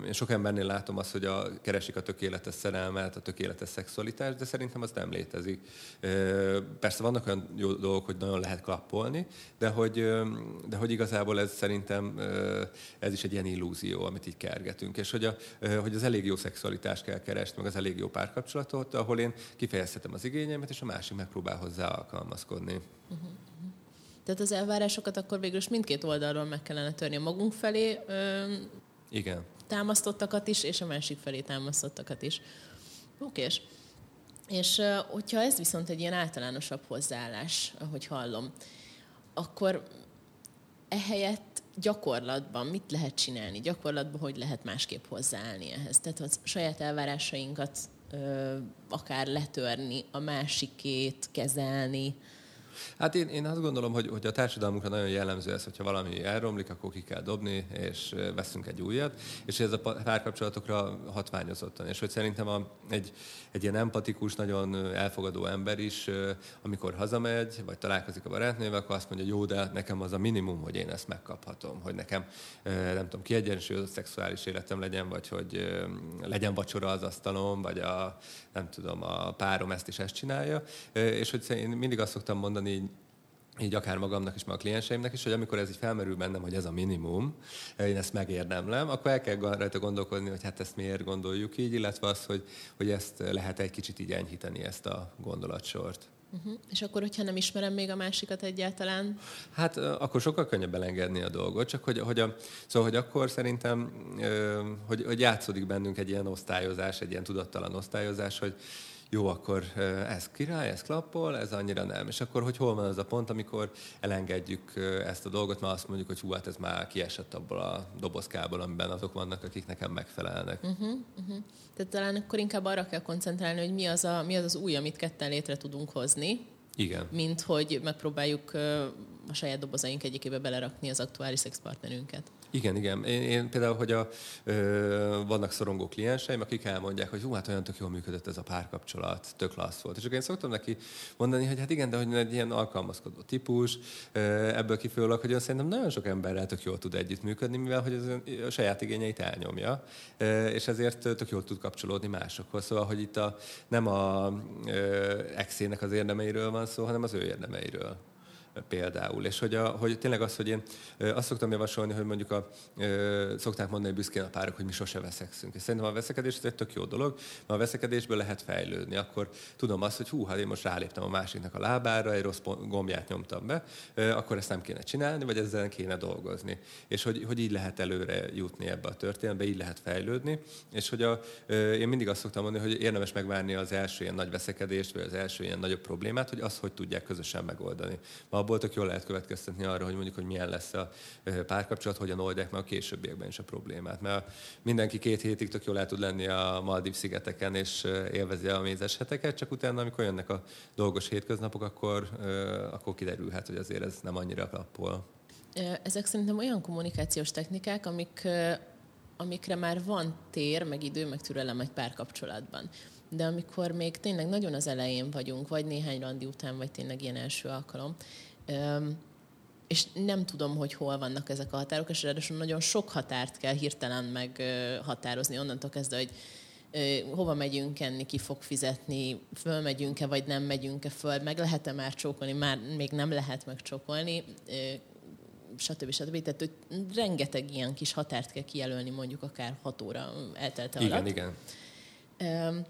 én sok embernél látom azt, hogy a, keresik a tökéletes szerelmet, a tökéletes szexualitást, de szerintem az nem létezik. Persze vannak olyan jó dolgok, hogy nagyon lehet klappolni, de hogy, de hogy igazából ez szerintem ez is egy ilyen illúzió, amit így kergetünk. És hogy a, hogy az elég jó szexualitást kell keresni, meg az elég jó párkapcsolatot, ahol én kifejezhetem az igényeimet, és a másik megpróbál hozzá alkalmazkodni. Uh-huh. Tehát az elvárásokat akkor végül is mindkét oldalról meg kellene törni magunk felé. Ö, Igen. Támasztottakat is, és a másik felé támasztottakat is. Okés. És hogyha ez viszont egy ilyen általánosabb hozzáállás, ahogy hallom, akkor ehelyett gyakorlatban mit lehet csinálni? Gyakorlatban hogy lehet másképp hozzáállni ehhez? Tehát a saját elvárásainkat ö, akár letörni, a másikét kezelni, Hát én, én azt gondolom, hogy, hogy a társadalmunkra nagyon jellemző ez, hogyha valami elromlik, akkor ki kell dobni, és veszünk egy újat, és ez a párkapcsolatokra hatványozottan. És hogy szerintem a, egy, egy ilyen empatikus, nagyon elfogadó ember is, amikor hazamegy, vagy találkozik a barátnővel, akkor azt mondja, jó, de nekem az a minimum, hogy én ezt megkaphatom, hogy nekem, nem tudom, kiegyensúlyozott szexuális életem legyen, vagy hogy legyen vacsora az asztalom, vagy a, nem tudom, a párom ezt is ezt csinálja. És hogy én mindig azt szoktam mondani, így, így akár magamnak is, meg a klienseimnek is, hogy amikor ez így felmerül bennem, hogy ez a minimum, én ezt megérdemlem, akkor el kell rajta gondolkodni, hogy hát ezt miért gondoljuk így, illetve az, hogy, hogy ezt lehet egy kicsit így enyhíteni ezt a gondolatsort. Uh-huh. És akkor, hogyha nem ismerem még a másikat egyáltalán? Hát akkor sokkal könnyebb elengedni a dolgot, csak hogy, hogy, a, szóval, hogy akkor szerintem, hogy, hogy játszódik bennünk egy ilyen osztályozás, egy ilyen tudattalan osztályozás, hogy jó, akkor ez király, ez klappol, ez annyira nem. És akkor, hogy hol van az a pont, amikor elengedjük ezt a dolgot, mert azt mondjuk, hogy hú, hát ez már kiesett abból a dobozkából, amiben azok vannak, akik nekem megfelelnek. Uh-huh, uh-huh. Tehát talán akkor inkább arra kell koncentrálni, hogy mi az, a, mi az az új, amit ketten létre tudunk hozni, igen. mint hogy megpróbáljuk a saját dobozaink egyikébe belerakni az aktuális szexpartnerünket. Igen, igen. Én, én például, hogy a, ö, vannak szorongó klienseim, akik elmondják, hogy hú, hát olyan tök jól működött ez a párkapcsolat, tök lassz volt. És akkor én szoktam neki mondani, hogy hát igen, de hogy egy ilyen alkalmazkodó típus, ö, ebből kifolyólag, hogy szerintem nagyon sok emberrel tök jól tud együttműködni, mivel hogy az a saját igényeit elnyomja, ö, és ezért tök jól tud kapcsolódni másokhoz. Szóval, hogy itt a, nem a exének az érdemeiről van szó, hanem az ő érdemeiről például. És hogy, a, hogy tényleg az, hogy én azt szoktam javasolni, hogy mondjuk a, szokták mondani büszkén a párok, hogy mi sose veszekszünk. És szerintem a veszekedés ez egy tök jó dolog, mert a veszekedésből lehet fejlődni. Akkor tudom azt, hogy hú, hát én most ráléptem a másiknak a lábára, egy rossz gombját nyomtam be, akkor ezt nem kéne csinálni, vagy ezzel kéne dolgozni. És hogy, hogy így lehet előre jutni ebbe a történetbe, így lehet fejlődni. És hogy a, én mindig azt szoktam mondani, hogy érdemes megvárni az első ilyen nagy veszekedést, vagy az első ilyen nagyobb problémát, hogy azt hogy tudják közösen megoldani. Ma abból tök jól lehet következtetni arra, hogy mondjuk, hogy milyen lesz a párkapcsolat, hogyan oldják meg a későbbiekben is a problémát. Mert mindenki két hétig tök jól el tud lenni a Maldív szigeteken, és élvezi a mézes heteket, csak utána, amikor jönnek a dolgos hétköznapok, akkor, akkor kiderülhet, hogy azért ez nem annyira klappol. Ezek szerintem olyan kommunikációs technikák, amik, amikre már van tér, meg idő, meg türelem egy párkapcsolatban de amikor még tényleg nagyon az elején vagyunk, vagy néhány randi után, vagy tényleg ilyen első alkalom, és nem tudom, hogy hol vannak ezek a határok, és ráadásul nagyon sok határt kell hirtelen meghatározni onnantól kezdve, hogy hova megyünk enni, ki fog fizetni, fölmegyünk-e, vagy nem megyünk-e föl, meg lehet-e már csókolni, már még nem lehet megcsókolni, stb. stb. Tehát hogy rengeteg ilyen kis határt kell kijelölni, mondjuk akár hat óra eltelte igen, alatt. Igen, igen.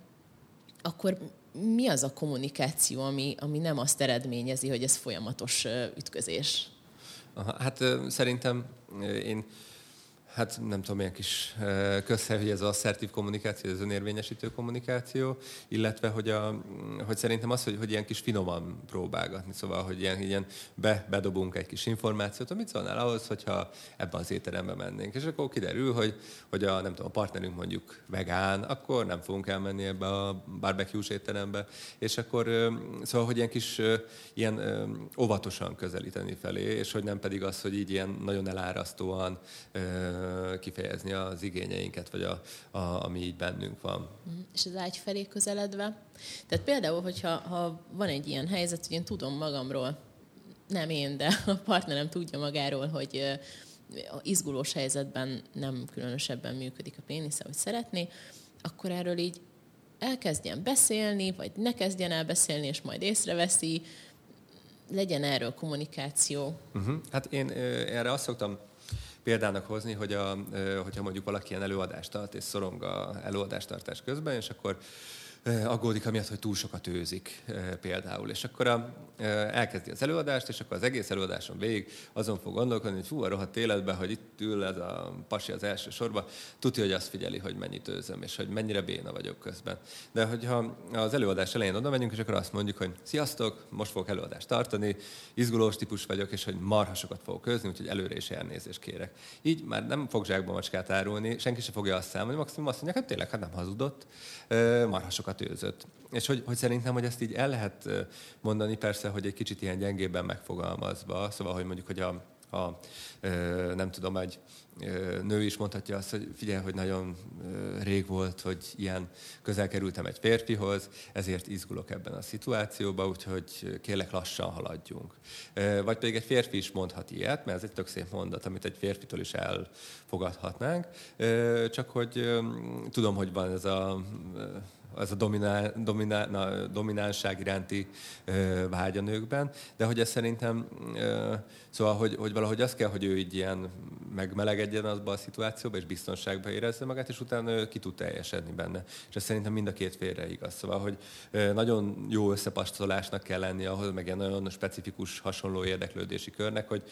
Akkor mi az a kommunikáció, ami, ami nem azt eredményezi, hogy ez folyamatos ütközés? Aha, hát szerintem én hát nem tudom, milyen kis közhely, hogy ez az asszertív kommunikáció, ez az önérvényesítő kommunikáció, illetve, hogy, a, hogy szerintem az, hogy, hogy ilyen kis finoman próbálgatni, szóval, hogy ilyen, ilyen be, bedobunk egy kis információt, mit szólnál ahhoz, hogyha ebbe az étterembe mennénk. És akkor kiderül, hogy, hogy a, nem tudom, a partnerünk mondjuk vegán, akkor nem fogunk elmenni ebbe a barbecue étterembe, és akkor szóval, hogy ilyen kis ilyen óvatosan közelíteni felé, és hogy nem pedig az, hogy így ilyen nagyon elárasztóan kifejezni az igényeinket, vagy a, a, ami így bennünk van. Mhm. És az ágy felé közeledve? Tehát például, hogyha ha van egy ilyen helyzet, hogy én tudom magamról, nem én, de a partnerem tudja magáról, hogy izgulós helyzetben nem különösebben működik a pénisze, hogy szeretné, akkor erről így elkezdjen beszélni, vagy ne kezdjen el beszélni, és majd észreveszi, legyen erről kommunikáció. Uh-huh. Hát én erre azt szoktam példának hozni, hogy a, hogyha mondjuk valaki ilyen előadást tart, és szorong a előadástartás közben, és akkor aggódik amiatt, hogy túl sokat őzik például. És akkor a, elkezdi az előadást, és akkor az egész előadáson végig azon fog gondolkodni, hogy fú, a rohadt életben, hogy itt ül ez a pasi az első sorba, tudja, hogy azt figyeli, hogy mennyit őzöm, és hogy mennyire béna vagyok közben. De hogyha az előadás elején oda megyünk, és akkor azt mondjuk, hogy sziasztok, most fogok előadást tartani, izgulós típus vagyok, és hogy marhasokat fogok őzni, úgyhogy előre is elnézést kérek. Így már nem fog zsákba macskát árulni, senki sem fogja azt számolni, maximum azt mondják, hát tényleg, hát nem hazudott, marhasokat őzött. És hogy, hogy szerintem, hogy ezt így el lehet mondani, persze, hogy egy kicsit ilyen gyengébben megfogalmazva, szóval, hogy mondjuk, hogy a, a nem tudom, egy nő is mondhatja azt, hogy figyelj, hogy nagyon rég volt, hogy ilyen közel kerültem egy férfihoz, ezért izgulok ebben a szituációban, úgyhogy kérlek lassan haladjunk. Vagy pedig egy férfi is mondhat ilyet, mert ez egy tök szép mondat, amit egy férfitől is elfogadhatnánk, csak hogy tudom, hogy van ez a ez a dominál, dominánság iránti ö, vágy a nőkben, de hogy ez szerintem, ö, szóval, hogy, hogy valahogy az kell, hogy ő így ilyen megmelegedjen azba a szituációba, és biztonságban érezze magát, és utána ő ki tud teljesedni benne. És ez szerintem mind a két félre igaz. Szóval, hogy nagyon jó összepasztolásnak kell lenni ahhoz, meg ilyen nagyon specifikus, hasonló érdeklődési körnek, hogy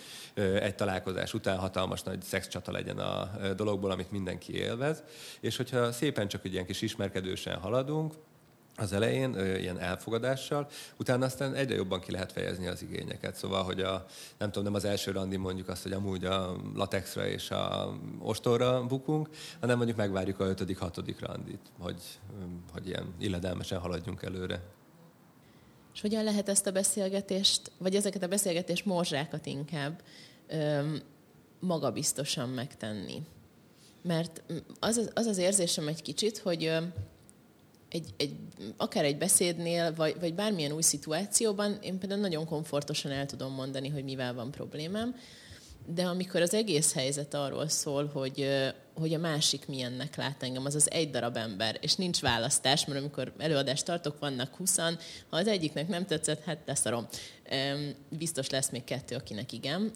egy találkozás után hatalmas nagy szexcsata legyen a dologból, amit mindenki élvez. És hogyha szépen csak egy ilyen kis ismerkedősen halad, haladunk, az elején ilyen elfogadással, utána aztán egyre jobban ki lehet fejezni az igényeket. Szóval, hogy a, nem tudom, nem az első randi mondjuk azt, hogy amúgy a latexra és a ostorra bukunk, hanem mondjuk megvárjuk a ötödik, hatodik randit, hogy, hogy ilyen illedelmesen haladjunk előre. És hogyan lehet ezt a beszélgetést, vagy ezeket a beszélgetés morzsákat inkább ö, magabiztosan megtenni? Mert az az, az az érzésem egy kicsit, hogy egy, egy, akár egy beszédnél, vagy, vagy bármilyen új szituációban, én például nagyon komfortosan el tudom mondani, hogy mivel van problémám, de amikor az egész helyzet arról szól, hogy, hogy a másik milyennek lát engem, az az egy darab ember, és nincs választás, mert amikor előadást tartok, vannak huszan, ha az egyiknek nem tetszett, hát leszarom. Biztos lesz még kettő, akinek igen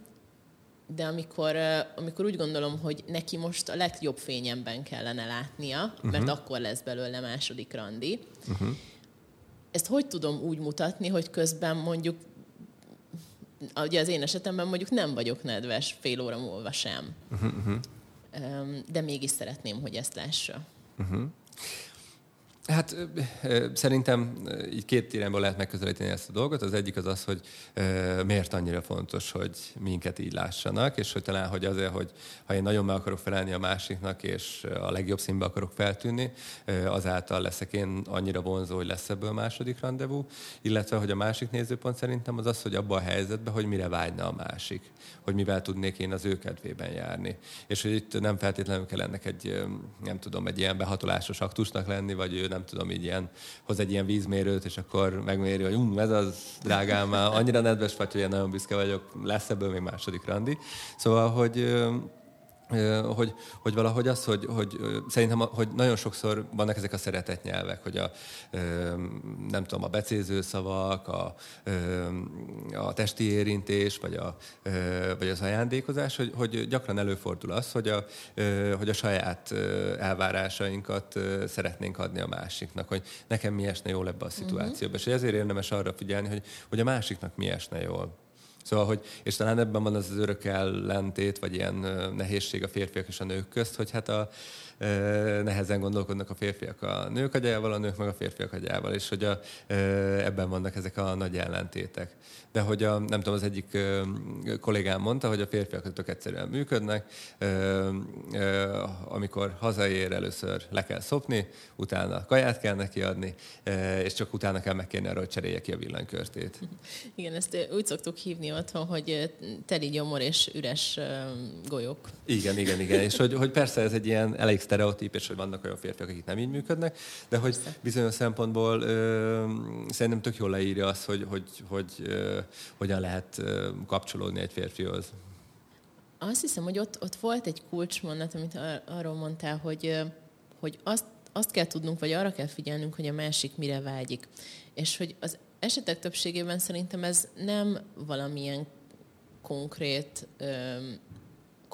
de amikor, amikor úgy gondolom, hogy neki most a legjobb fényemben kellene látnia, uh-huh. mert akkor lesz belőle második randi, uh-huh. ezt hogy tudom úgy mutatni, hogy közben mondjuk, ugye az én esetemben mondjuk nem vagyok nedves fél óra múlva sem. Uh-huh. De mégis szeretném, hogy ezt lássa. Uh-huh. Hát szerintem így két irányból lehet megközelíteni ezt a dolgot. Az egyik az az, hogy miért annyira fontos, hogy minket így lássanak, és hogy talán, hogy azért, hogy ha én nagyon meg akarok felelni a másiknak, és a legjobb színbe akarok feltűnni, azáltal leszek én annyira vonzó, hogy lesz ebből második rendezvú, illetve, hogy a másik nézőpont szerintem az az, hogy abban a helyzetben, hogy mire vágyna a másik, hogy mivel tudnék én az ő kedvében járni. És hogy itt nem feltétlenül kell ennek egy, nem tudom, egy ilyen behatolásos aktusnak lenni, vagy ő nem tudom, így ilyen, hoz egy ilyen vízmérőt, és akkor megméri, hogy um, ez az drágám, már annyira nedves vagy, hogy én nagyon büszke vagyok, lesz ebből még második randi. Szóval, hogy hogy, hogy valahogy az, hogy, hogy szerintem hogy nagyon sokszor vannak ezek a szeretett nyelvek, hogy a, nem tudom, a becéző szavak, a, a testi érintés, vagy, a, vagy az ajándékozás, hogy, hogy gyakran előfordul az, hogy a, hogy a saját elvárásainkat szeretnénk adni a másiknak, hogy nekem mi esne jól ebbe a mhm. szituációba. Uh-huh. És ezért érdemes arra figyelni, hogy, hogy a másiknak mi esne jól. Szóval, hogy, és talán ebben van az, az örök ellentét, vagy ilyen nehézség a férfiak és a nők közt, hogy hát a, nehezen gondolkodnak a férfiak a nők agyával, a nők meg a férfiak agyával, és hogy a, ebben vannak ezek a nagy ellentétek. De hogy a, nem tudom, az egyik kollégám mondta, hogy a férfiak tök egyszerűen működnek, amikor hazaér, először le kell szopni, utána kaját kell neki adni, és csak utána kell megkérni arra, hogy cserélje ki a villanykörtét. Igen, ezt úgy szoktuk hívni otthon, hogy teli gyomor és üres golyók. Igen, igen, igen. És hogy, hogy persze ez egy ilyen elég sztereotíp, és hogy vannak olyan férfiak, akik nem így működnek, de hogy bizonyos szempontból ö, szerintem tök jól leírja azt, hogy, hogy, hogy ö, hogyan lehet kapcsolódni egy férfihoz. Azt hiszem, hogy ott, ott volt egy kulcsmondat, amit ar- arról mondtál, hogy, hogy azt, azt kell tudnunk, vagy arra kell figyelnünk, hogy a másik mire vágyik. És hogy az esetek többségében szerintem ez nem valamilyen konkrét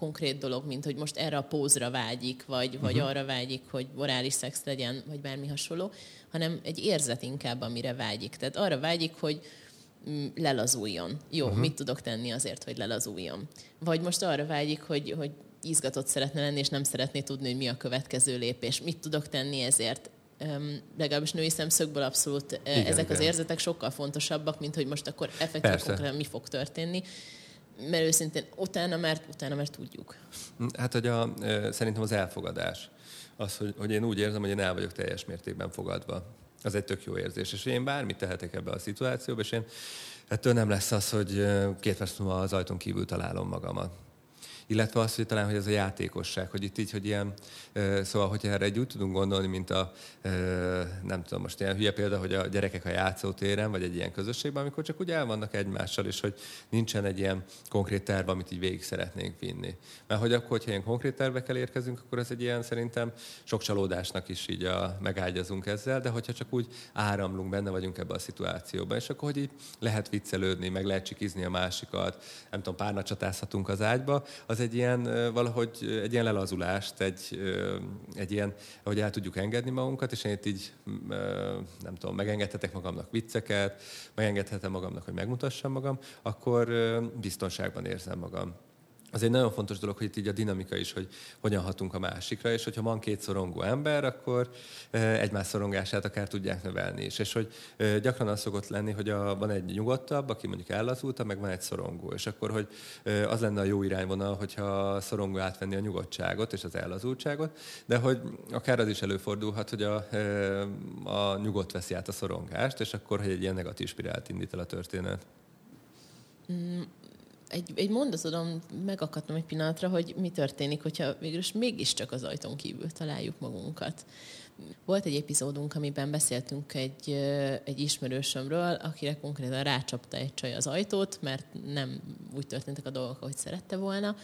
konkrét dolog, mint hogy most erre a pózra vágyik, vagy, vagy uh-huh. arra vágyik, hogy orális szex legyen, vagy bármi hasonló, hanem egy érzet inkább, amire vágyik. Tehát arra vágyik, hogy lelazuljon. Jó, uh-huh. mit tudok tenni azért, hogy lelazuljon? Vagy most arra vágyik, hogy, hogy izgatott szeretne lenni, és nem szeretné tudni, hogy mi a következő lépés. Mit tudok tenni ezért? Um, legalábbis női szemszögből abszolút igen, ezek igen. az érzetek sokkal fontosabbak, mint hogy most akkor effektív mi fog történni mert őszintén utána mert, utána mert tudjuk. Hát, hogy a, szerintem az elfogadás. Az, hogy, hogy én úgy érzem, hogy én el vagyok teljes mértékben fogadva. Az egy tök jó érzés. És én bármit tehetek ebbe a szituációba, és én ettől nem lesz az, hogy két perc az ajtón kívül találom magamat illetve az, hogy talán hogy ez a játékosság, hogy itt így, hogy ilyen, szóval, hogyha erre egy úgy tudunk gondolni, mint a, nem tudom, most ilyen hülye példa, hogy a gyerekek a játszótéren, vagy egy ilyen közösségben, amikor csak úgy el vannak egymással, és hogy nincsen egy ilyen konkrét terv, amit így végig szeretnénk vinni. Mert hogy akkor, hogyha ilyen konkrét tervekkel érkezünk, akkor ez egy ilyen szerintem sok csalódásnak is így a, megágyazunk ezzel, de hogyha csak úgy áramlunk, benne vagyunk ebbe a szituációban, és akkor, hogy így lehet viccelődni, meg lehet csikizni a másikat, nem tudom, párna csatázhatunk az ágyba, az egy ilyen valahogy egy ilyen lelazulást, egy, egy ilyen, hogy el tudjuk engedni magunkat, és én itt így nem tudom, megengedhetek magamnak vicceket, megengedhetem magamnak, hogy megmutassam magam, akkor biztonságban érzem magam az egy nagyon fontos dolog, hogy itt így a dinamika is, hogy hogyan hatunk a másikra, és hogyha van két szorongó ember, akkor egymás szorongását akár tudják növelni is. És hogy gyakran az szokott lenni, hogy a, van egy nyugodtabb, aki mondjuk ellazulta, meg van egy szorongó. És akkor, hogy az lenne a jó irányvonal, hogyha a szorongó átvenni a nyugodtságot és az ellazultságot, de hogy akár az is előfordulhat, hogy a, a nyugodt veszi át a szorongást, és akkor, hogy egy ilyen negatív spirált indít el a történet. Mm egy, egy mondatodon megakadtam egy pillanatra, hogy mi történik, hogyha végülis mégiscsak az ajtón kívül találjuk magunkat. Volt egy epizódunk, amiben beszéltünk egy, egy ismerősömről, akire konkrétan rácsapta egy csaj az ajtót, mert nem úgy történtek a dolgok, ahogy szerette volna.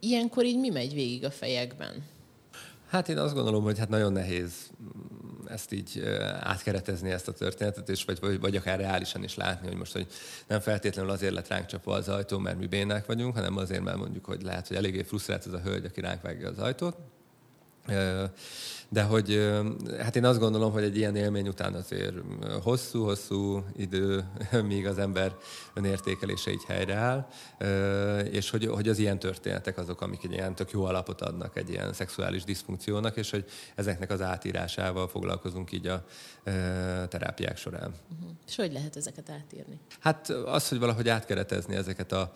Ilyenkor így mi megy végig a fejekben? Hát én azt gondolom, hogy hát nagyon nehéz ezt így átkeretezni ezt a történetet, és vagy, vagy, akár reálisan is látni, hogy most hogy nem feltétlenül azért lett ránk csapva az ajtó, mert mi bénák vagyunk, hanem azért, mert mondjuk, hogy lehet, hogy eléggé frusztrált ez a hölgy, aki ránk vágja az ajtót. De hogy hát én azt gondolom, hogy egy ilyen élmény után azért hosszú-hosszú idő, míg az ember önértékelése így helyreáll, és hogy, hogy az ilyen történetek azok, amik egy ilyen tök jó alapot adnak egy ilyen szexuális diszfunkciónak, és hogy ezeknek az átírásával foglalkozunk így a terápiák során. Uh-huh. És hogy lehet ezeket átírni? Hát az, hogy valahogy átkeretezni ezeket a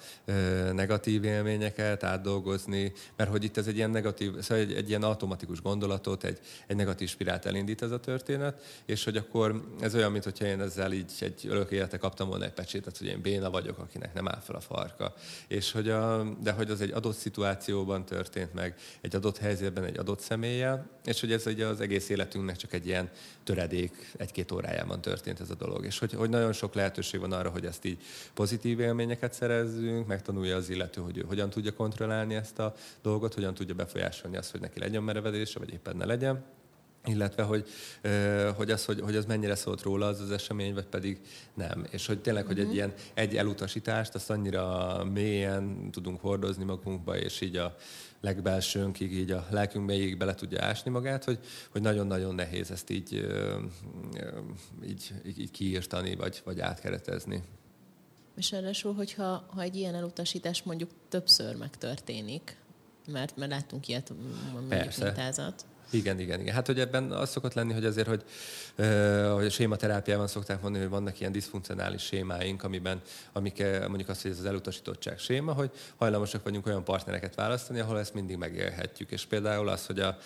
negatív élményeket, átdolgozni, mert hogy itt ez egy ilyen negatív, szóval egy, egy ilyen automat traumatikus gondolatot, egy, egy negatív spirált elindít ez a történet, és hogy akkor ez olyan, mintha én ezzel így egy örök élete kaptam volna egy pecsétet, hogy én béna vagyok, akinek nem áll fel a farka. És hogy a, de hogy az egy adott szituációban történt meg, egy adott helyzetben, egy adott személlyel, és hogy ez ugye az egész életünknek csak egy ilyen töredék, egy-két órájában történt ez a dolog. És hogy, hogy nagyon sok lehetőség van arra, hogy ezt így pozitív élményeket szerezzünk, megtanulja az illető, hogy ő hogyan tudja kontrollálni ezt a dolgot, hogyan tudja befolyásolni azt, hogy neki legyen merevedése, vagy éppen ne legyen illetve hogy, hogy az, hogy, hogy az mennyire szólt róla az az esemény, vagy pedig nem. És hogy tényleg, hogy egy mhm. ilyen egy elutasítást, azt annyira mélyen tudunk hordozni magunkba, és így a legbelsőnkig, így a lelkünk mélyig bele tudja ásni magát, hogy, hogy nagyon-nagyon nehéz ezt így, így, így, így kiírtani, vagy, vagy átkeretezni. És ráadásul, hogyha ha egy ilyen elutasítás mondjuk többször megtörténik, mert, mert láttunk ilyet mondjuk Persze. mintázat. Igen, igen, igen. Hát, hogy ebben az szokott lenni, hogy azért, hogy, uh, hogy a sématerápiában szokták mondani, hogy vannak ilyen diszfunkcionális sémáink, amiben, amik mondjuk azt, hogy ez az elutasítottság séma, hogy hajlamosak vagyunk olyan partnereket választani, ahol ezt mindig megélhetjük. És például az, hogy a,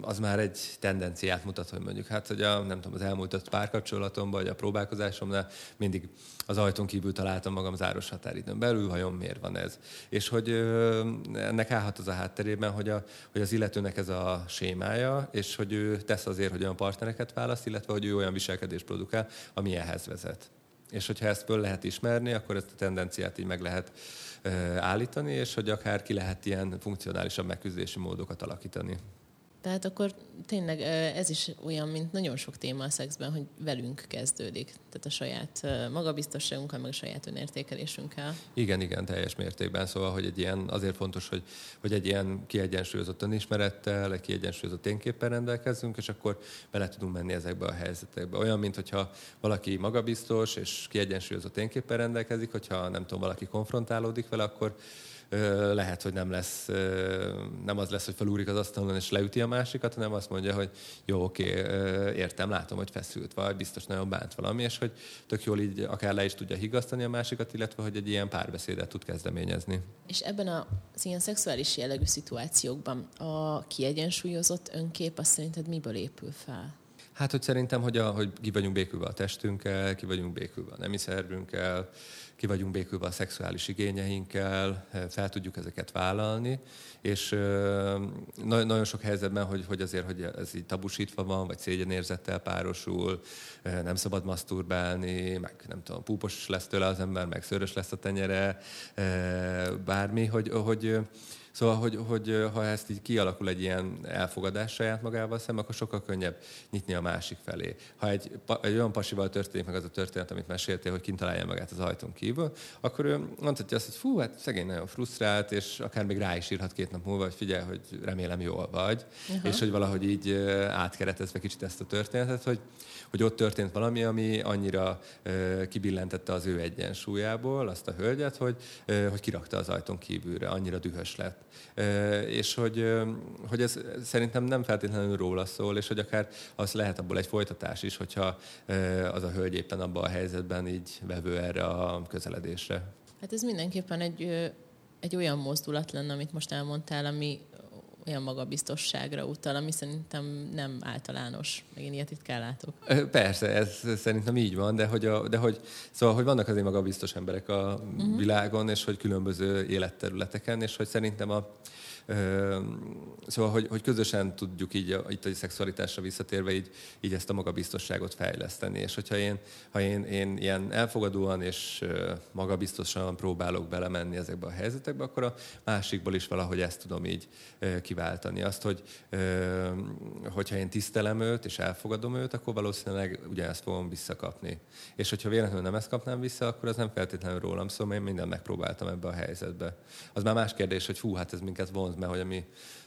az már egy tendenciát mutat, hogy mondjuk, hát, hogy a, nem tudom, az elmúlt öt párkapcsolatomban, vagy a próbálkozásomnál mindig az ajtón kívül találtam magam záros határidőn belül, vajon miért van ez. És hogy ennek állhat az a hátterében, hogy, a, hogy az illetőnek ez a sémája, és hogy ő tesz azért, hogy olyan partnereket választ, illetve hogy ő olyan viselkedést produkál, ami ehhez vezet. És hogyha ezt föl lehet ismerni, akkor ezt a tendenciát így meg lehet állítani, és hogy akár ki lehet ilyen funkcionálisabb megküzdési módokat alakítani. Tehát akkor tényleg ez is olyan, mint nagyon sok téma a szexben, hogy velünk kezdődik. Tehát a saját magabiztosságunkkal, meg a saját önértékelésünkkel. Igen, igen, teljes mértékben. Szóval, hogy egy ilyen, azért fontos, hogy, hogy egy ilyen kiegyensúlyozott önismerettel, egy kiegyensúlyozott énképpen rendelkezzünk, és akkor bele tudunk menni ezekbe a helyzetekbe. Olyan, mint hogyha valaki magabiztos és kiegyensúlyozott énképpen rendelkezik, hogyha nem tudom, valaki konfrontálódik vele, akkor lehet, hogy nem lesz, nem az lesz, hogy felúrik az asztalon és leüti a másikat, hanem azt mondja, hogy jó, oké, értem, látom, hogy feszült vagy, biztos nagyon bánt valami, és hogy tök jól így akár le is tudja higasztani a másikat, illetve hogy egy ilyen párbeszédet tud kezdeményezni. És ebben az ilyen szexuális jellegű szituációkban a kiegyensúlyozott önkép azt szerinted miből épül fel? Hát, hogy szerintem, hogy, a, hogy ki vagyunk békülve a testünkkel, ki vagyunk békülve a nemi szervünkkel, ki vagyunk békülve a szexuális igényeinkkel, fel tudjuk ezeket vállalni, és nagyon sok helyzetben, hogy, hogy azért, hogy ez így tabusítva van, vagy szégyenérzettel párosul, nem szabad maszturbálni, meg nem tudom, púpos lesz tőle az ember, meg szörös lesz a tenyere, bármi, hogy, hogy Szóval, hogy, hogy ha ezt így kialakul egy ilyen elfogadás saját magával szemben, akkor sokkal könnyebb nyitni a másik felé. Ha egy, egy olyan pasival történik meg az a történet, amit meséltél, hogy kint találja magát az ajtón kívül, akkor ő mondhatja azt, hogy fú, hát szegény nagyon frusztrált, és akár még rá is írhat két nap múlva, hogy figyelj, hogy remélem jól vagy, uh-huh. és hogy valahogy így átkeretezve kicsit ezt a történetet, hogy, hogy ott történt valami, ami annyira kibillentette az ő egyensúlyából azt a hölgyet, hogy, hogy kirakta az ajtón kívülre, annyira dühös lett. És hogy, hogy ez szerintem nem feltétlenül róla szól, és hogy akár az lehet abból egy folytatás is, hogyha az a hölgy éppen abban a helyzetben így vevő erre a közeledésre. Hát ez mindenképpen egy, egy olyan mozdulat lenne, amit most elmondtál, ami olyan magabiztosságra utal, ami szerintem nem általános. Meg én ilyet itt kell látok. Persze, ez szerintem így van, de hogy, a, de hogy szóval, hogy vannak azért magabiztos emberek a uh-huh. világon, és hogy különböző életterületeken, és hogy szerintem a, Szóval, hogy, hogy közösen tudjuk így itt a szexualitásra visszatérve így, így ezt a magabiztosságot fejleszteni. És hogyha én, ha én, én ilyen elfogadóan és magabiztosan próbálok belemenni ezekbe a helyzetekbe, akkor a másikból is valahogy ezt tudom így kiváltani. Azt, hogy hogyha én tisztelem őt és elfogadom őt, akkor valószínűleg ugyanezt fogom visszakapni. És hogyha véletlenül nem ezt kapnám vissza, akkor az nem feltétlenül rólam szól, én mindent megpróbáltam ebbe a helyzetbe. Az már más kérdés, hogy fú, hát ez minket vonz, mert hogy ami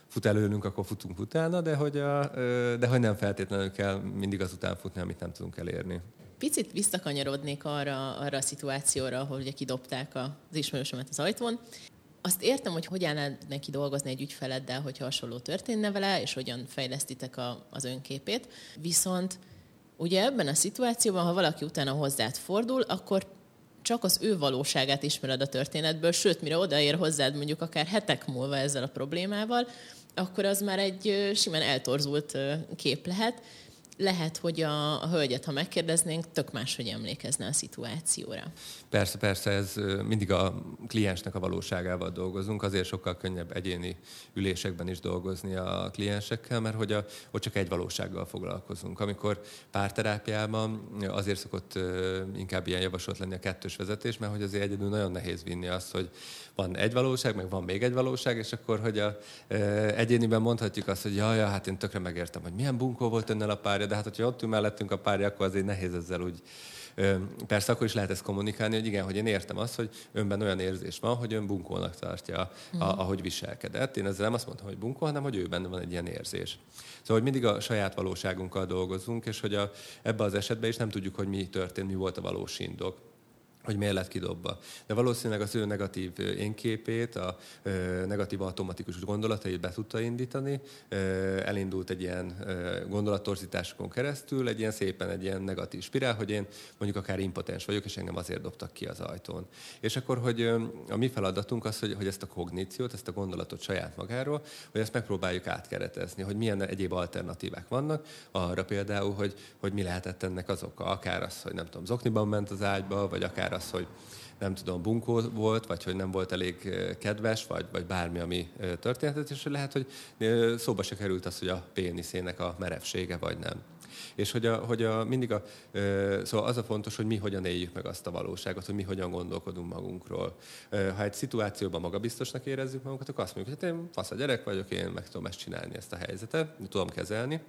fut előlünk, akkor futunk utána, de hogy, a, de hogy nem feltétlenül kell mindig az után futni, amit nem tudunk elérni. Picit visszakanyarodnék arra, arra a szituációra, ahol ugye kidobták az ismerősömet az ajtón. Azt értem, hogy hogyan áll neki dolgozni egy ügyfeleddel, hogyha hasonló történne vele, és hogyan fejlesztitek a, az önképét. Viszont ugye ebben a szituációban, ha valaki utána hozzád fordul, akkor csak az ő valóságát ismered a történetből, sőt, mire odaér hozzád mondjuk akár hetek múlva ezzel a problémával, akkor az már egy simán eltorzult kép lehet lehet, hogy a, a hölgyet, ha megkérdeznénk, tök máshogy emlékezne a szituációra. Persze, persze, ez mindig a kliensnek a valóságával dolgozunk, azért sokkal könnyebb egyéni ülésekben is dolgozni a kliensekkel, mert hogy a, ott csak egy valósággal foglalkozunk. Amikor párterápiában azért szokott inkább ilyen javasolt lenni a kettős vezetés, mert hogy azért egyedül nagyon nehéz vinni azt, hogy van egy valóság, meg van még egy valóság, és akkor, hogy a, egyéniben mondhatjuk azt, hogy jaj, hát én tökre megértem, hogy milyen bunkó volt önnel a párja, de hát hogyha ott ül mellettünk a párja, akkor azért nehéz ezzel úgy Persze akkor is lehet ezt kommunikálni, hogy igen, hogy én értem azt, hogy önben olyan érzés van, hogy ön bunkónak tartja, a, mhm. ahogy viselkedett. Én ezzel nem azt mondtam, hogy bunkó, hanem hogy ő benne van egy ilyen érzés. Szóval, hogy mindig a saját valóságunkkal dolgozunk, és hogy a, ebbe az esetben is nem tudjuk, hogy mi történt, mi volt a valós indok hogy miért lett kidobva. De valószínűleg az ő negatív énképét, a negatív automatikus gondolatait be tudta indítani, elindult egy ilyen gondolattorzításokon keresztül, egy ilyen szépen egy ilyen negatív spirál, hogy én mondjuk akár impotens vagyok, és engem azért dobtak ki az ajtón. És akkor, hogy a mi feladatunk az, hogy, hogy ezt a kogníciót, ezt a gondolatot saját magáról, hogy ezt megpróbáljuk átkeretezni, hogy milyen egyéb alternatívák vannak, arra például, hogy, hogy mi lehetett ennek az oka. Akár az, hogy nem tudom, zokniban ment az ágyba, vagy akár az, hogy nem tudom, bunkó volt, vagy hogy nem volt elég kedves, vagy, vagy bármi, ami történhetett, és lehet, hogy szóba se került az, hogy a péniszének a merevsége, vagy nem. És hogy, a, hogy a, mindig a, szóval az a fontos, hogy mi hogyan éljük meg azt a valóságot, hogy mi hogyan gondolkodunk magunkról. Ha egy szituációban magabiztosnak érezzük magunkat, akkor azt mondjuk, hogy hát én fasz a gyerek vagyok, én meg tudom ezt csinálni, ezt a helyzetet, tudom kezelni,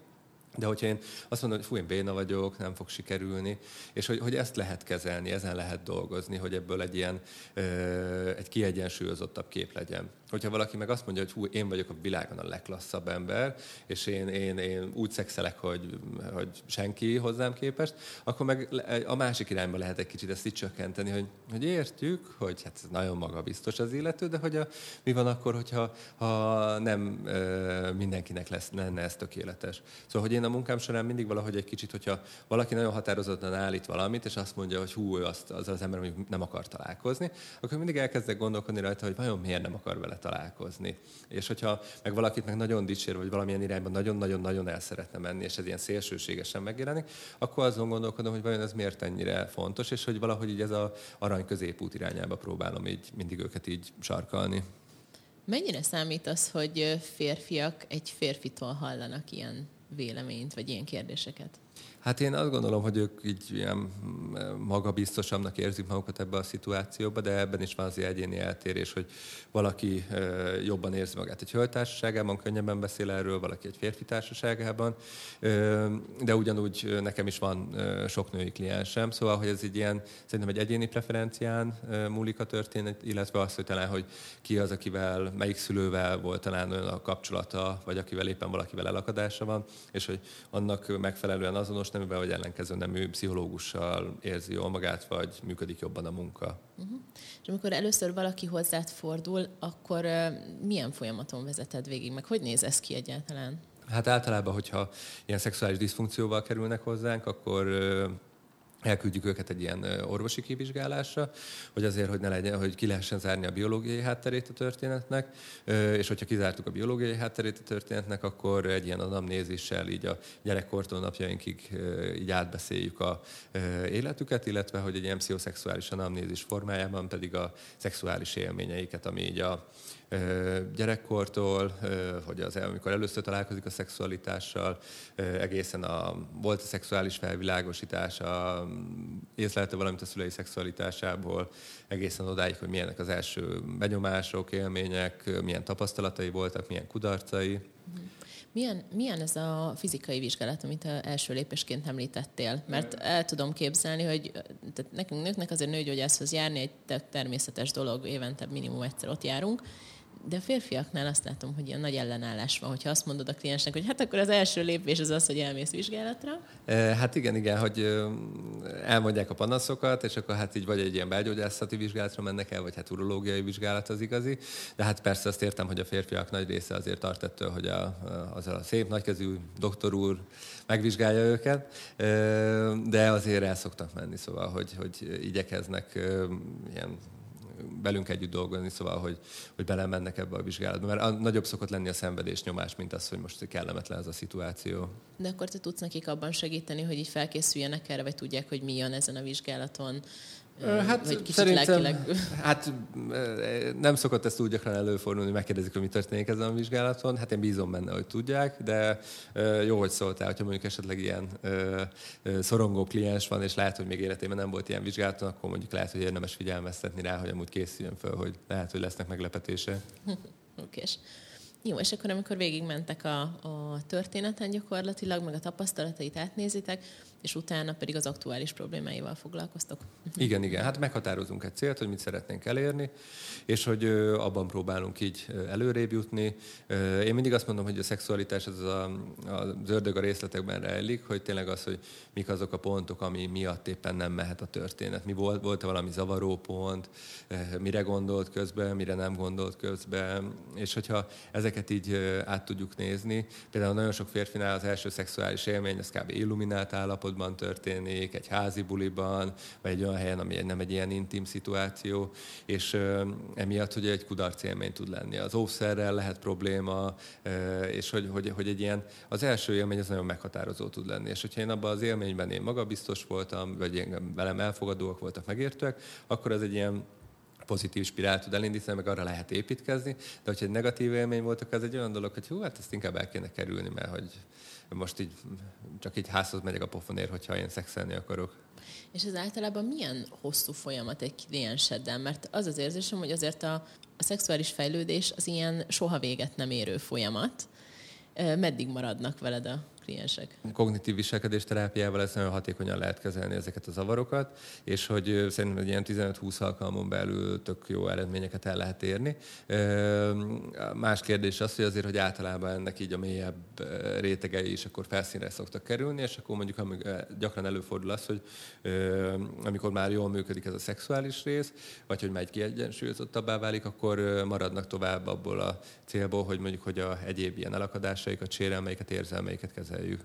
de hogyha én azt mondom, hogy fú, én béna vagyok, nem fog sikerülni, és hogy, hogy ezt lehet kezelni, ezen lehet dolgozni, hogy ebből egy ilyen ö, egy kiegyensúlyozottabb kép legyen. Hogyha valaki meg azt mondja, hogy hú, én vagyok a világon a legklasszabb ember, és én, én, én úgy szexelek, hogy, hogy senki hozzám képest, akkor meg a másik irányba lehet egy kicsit ezt így csökkenteni, hogy, hogy értjük, hogy hát nagyon magabiztos az illető, de hogy a, mi van akkor, hogyha ha nem ö, mindenkinek lesz, lenne ez tökéletes. Szóval, hogy én a munkám során mindig valahogy egy kicsit, hogyha valaki nagyon határozottan állít valamit, és azt mondja, hogy hú, ő azt, az az ember nem akar találkozni, akkor mindig elkezdek gondolkodni rajta, hogy vajon miért nem akar vele találkozni. És hogyha meg valakit meg nagyon dicsér, vagy valamilyen irányban nagyon-nagyon-nagyon el szeretne menni, és ez ilyen szélsőségesen megjelenik, akkor azon gondolkodom, hogy vajon ez miért ennyire fontos, és hogy valahogy így ez a arany középút irányába próbálom így mindig őket így sarkalni. Mennyire számít az, hogy férfiak egy férfitól hallanak ilyen véleményt, vagy ilyen kérdéseket? Hát én azt gondolom, hogy ők így ilyen magabiztosabbnak érzik magukat ebbe a szituációba, de ebben is van az egyéni eltérés, hogy valaki jobban érzi magát egy hölgytársaságában, könnyebben beszél erről, valaki egy férfi társaságában, de ugyanúgy nekem is van sok női kliensem, szóval, hogy ez egy ilyen, szerintem egy egyéni preferencián múlik a történet, illetve az, hogy talán, hogy ki az, akivel, melyik szülővel volt talán olyan a kapcsolata, vagy akivel éppen valakivel elakadása van, és hogy annak megfelelően azonos neműben, vagy ellenkező nemű pszichológussal érzi jól magát, vagy működik jobban a munka. Uh-huh. És amikor először valaki hozzád fordul, akkor uh, milyen folyamaton vezeted végig, meg hogy néz ez ki egyáltalán? Hát általában, hogyha ilyen szexuális diszfunkcióval kerülnek hozzánk, akkor uh, elküldjük őket egy ilyen orvosi kivizsgálásra, hogy azért, hogy ne legyen, hogy ki lehessen zárni a biológiai hátterét a történetnek, és hogyha kizártuk a biológiai hátterét a történetnek, akkor egy ilyen anamnézissel így a gyerekkortól napjainkig így átbeszéljük a életüket, illetve hogy egy ilyen pszichoszexuális anamnézis formájában pedig a szexuális élményeiket, ami így a gyerekkortól, hogy az, amikor először találkozik a szexualitással, egészen a volt a szexuális felvilágosítás, észlelte valamit a szülei szexualitásából, egészen odáig, hogy milyenek az első benyomások, élmények, milyen tapasztalatai voltak, milyen kudarcai. Milyen, milyen ez a fizikai vizsgálat, amit első lépésként említettél? Mert el tudom képzelni, hogy tehát nekünk nőknek azért nőgyógyászhoz járni egy természetes dolog, évente minimum egyszer ott járunk, de a férfiaknál azt látom, hogy ilyen nagy ellenállás van, hogyha azt mondod a kliensnek, hogy hát akkor az első lépés az az, hogy elmész vizsgálatra. Hát igen, igen, hogy elmondják a panaszokat, és akkor hát így vagy egy ilyen belgyógyászati vizsgálatra mennek el, vagy hát urológiai vizsgálat az igazi. De hát persze azt értem, hogy a férfiak nagy része azért tart ettől, hogy a, az a szép nagykezű doktor úr megvizsgálja őket, de azért el szoktak menni, szóval, hogy, hogy igyekeznek ilyen velünk együtt dolgozni, szóval, hogy, hogy belemennek ebbe a vizsgálatba. Mert a, nagyobb szokott lenni a szenvedés nyomás, mint az, hogy most kellemetlen ez a szituáció. De akkor te tudsz nekik abban segíteni, hogy így felkészüljenek erre, vagy tudják, hogy mi jön ezen a vizsgálaton, Hát vagy szerintem, lelkileg... hát nem szokott ezt úgy gyakran előfordulni, hogy megkérdezik, hogy mi történik ezen a vizsgálaton. Hát én bízom benne, hogy tudják, de jó, hogy szóltál, hogyha mondjuk esetleg ilyen szorongó kliens van, és lehet, hogy még életében nem volt ilyen vizsgálaton, akkor mondjuk lehet, hogy érdemes figyelmeztetni rá, hogy amúgy készüljön fel, hogy lehet, hogy lesznek meglepetése. Oké. Jó, és akkor amikor végigmentek a, a történeten gyakorlatilag, meg a tapasztalatait átnézitek, és utána pedig az aktuális problémáival foglalkoztok. Igen, igen. Hát meghatározunk egy célt, hogy mit szeretnénk elérni, és hogy abban próbálunk így előrébb jutni. Én mindig azt mondom, hogy a szexualitás az a, az ördög a részletekben rejlik, hogy tényleg az, hogy mik azok a pontok, ami miatt éppen nem mehet a történet. Mi volt, volt-e valami zavaró pont, mire gondolt közben, mire nem gondolt közben, és hogyha ezeket így át tudjuk nézni, például nagyon sok férfinál az első szexuális élmény, az kb. illuminált állapot, állapotban történik, egy házi buliban, vagy egy olyan helyen, ami nem egy ilyen intim szituáció, és emiatt, hogy egy kudarc élmény tud lenni. Az óvszerrel lehet probléma, és hogy, hogy, hogy egy ilyen, az első élmény az nagyon meghatározó tud lenni. És hogyha én abban az élményben én magabiztos voltam, vagy én velem elfogadóak voltak, megértőek, akkor ez egy ilyen pozitív spirál tud elindítani, meg arra lehet építkezni, de hogyha egy negatív élmény volt, akkor ez egy olyan dolog, hogy hú, hát ezt inkább el kéne kerülni, mert hogy most így csak így házhoz megyek a pofonért, hogyha én szexelni akarok. És ez általában milyen hosszú folyamat egy klienseddel? Mert az az érzésem, hogy azért a, a szexuális fejlődés az ilyen soha véget nem érő folyamat. Meddig maradnak veled a kliensek. Kognitív viselkedés terápiával ezt nagyon hatékonyan lehet kezelni ezeket a zavarokat, és hogy szerintem egy ilyen 15-20 alkalmon belül tök jó eredményeket el lehet érni. Más kérdés az, hogy azért, hogy általában ennek így a mélyebb rétegei is akkor felszínre szoktak kerülni, és akkor mondjuk amíg gyakran előfordul az, hogy amikor már jól működik ez a szexuális rész, vagy hogy már kiegyensúlyozottabbá válik, akkor maradnak tovább abból a célból, hogy mondjuk, hogy a egyéb ilyen elakadásaikat, sérelmeiket, érzelmeiket kezel kezeljük.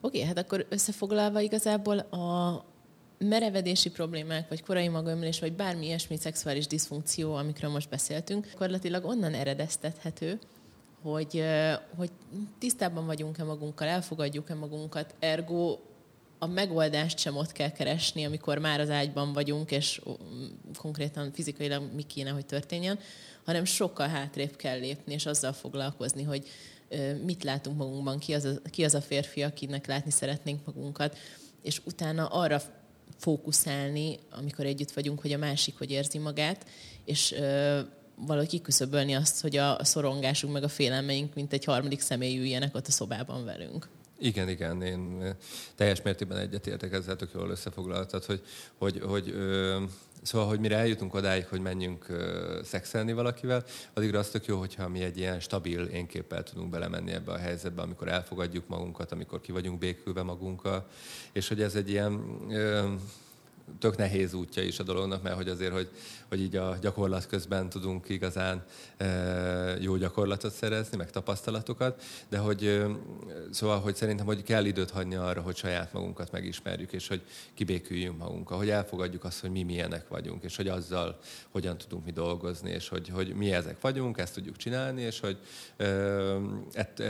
Oké, okay, hát akkor összefoglalva igazából a merevedési problémák, vagy korai magömlés, vagy bármi ilyesmi szexuális diszfunkció, amikről most beszéltünk, gyakorlatilag onnan eredeztethető, hogy, hogy tisztában vagyunk-e magunkkal, elfogadjuk-e magunkat, ergo a megoldást sem ott kell keresni, amikor már az ágyban vagyunk, és konkrétan fizikailag mi kéne, hogy történjen, hanem sokkal hátrébb kell lépni, és azzal foglalkozni, hogy mit látunk magunkban, ki az, a, ki az a férfi, akinek látni szeretnénk magunkat, és utána arra fókuszálni, amikor együtt vagyunk, hogy a másik hogy érzi magát, és valahogy kiküszöbölni azt, hogy a szorongásunk meg a félelmeink, mint egy harmadik személy üljenek ott a szobában velünk. Igen, igen, én teljes mértékben egyetértek ezzel, tök jól összefoglaltad, hogy, hogy, hogy ö, Szóval, hogy mire eljutunk odáig, hogy menjünk uh, szexelni valakivel, addigra az tök jó, hogyha mi egy ilyen stabil énképpel tudunk belemenni ebbe a helyzetbe, amikor elfogadjuk magunkat, amikor ki vagyunk békülve magunkkal, és hogy ez egy ilyen uh, tök nehéz útja is a dolognak, mert hogy azért, hogy, hogy így a gyakorlat közben tudunk igazán e, jó gyakorlatot szerezni, meg tapasztalatokat, de hogy e, szóval, hogy szerintem, hogy kell időt hagyni arra, hogy saját magunkat megismerjük, és hogy kibéküljünk magunkkal, hogy elfogadjuk azt, hogy mi milyenek vagyunk, és hogy azzal hogyan tudunk mi dolgozni, és hogy, hogy mi ezek vagyunk, ezt tudjuk csinálni, és hogy e, et,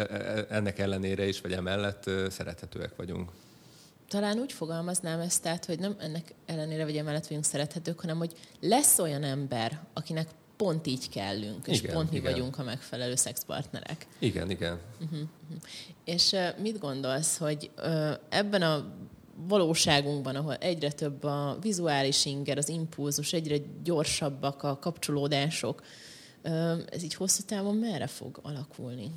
ennek ellenére is, vagy emellett szerethetőek vagyunk talán úgy fogalmaznám ezt, tehát, hogy nem ennek ellenére vagy emellett vagyunk szerethetők, hanem hogy lesz olyan ember, akinek pont így kellünk, és igen, pont mi igen. vagyunk a megfelelő szexpartnerek. Igen, igen. Uh-huh, uh-huh. És uh, mit gondolsz, hogy uh, ebben a valóságunkban, ahol egyre több a vizuális inger, az impulzus, egyre gyorsabbak a kapcsolódások, uh, ez így hosszú távon merre fog alakulni?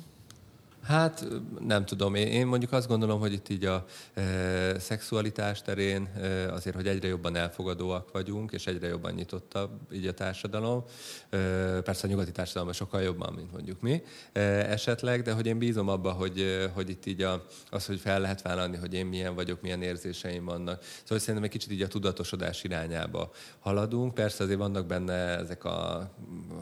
Hát nem tudom, én, mondjuk azt gondolom, hogy itt így a e, szexualitás terén e, azért, hogy egyre jobban elfogadóak vagyunk, és egyre jobban nyitottabb így a társadalom. E, persze a nyugati társadalom sokkal jobban, mint mondjuk mi e, esetleg, de hogy én bízom abba, hogy, hogy itt így a, az, hogy fel lehet vállalni, hogy én milyen vagyok, milyen érzéseim vannak. Szóval szerintem egy kicsit így a tudatosodás irányába haladunk. Persze azért vannak benne ezek a,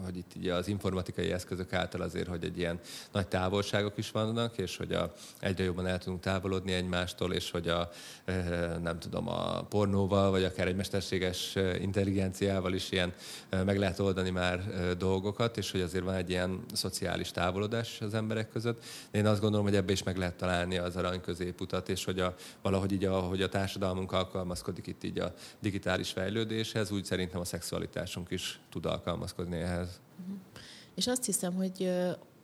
hogy itt így az informatikai eszközök által azért, hogy egy ilyen nagy távolságok is is vannak, és hogy a, egyre jobban el tudunk távolodni egymástól, és hogy a, nem tudom, a pornóval, vagy akár egy mesterséges intelligenciával is ilyen meg lehet oldani már dolgokat, és hogy azért van egy ilyen szociális távolodás az emberek között. Én azt gondolom, hogy ebbe is meg lehet találni az arany középutat, és hogy a, valahogy így, ahogy a társadalmunk alkalmazkodik itt így a digitális fejlődéshez, úgy szerintem a szexualitásunk is tud alkalmazkodni ehhez. Uh-huh. És azt hiszem, hogy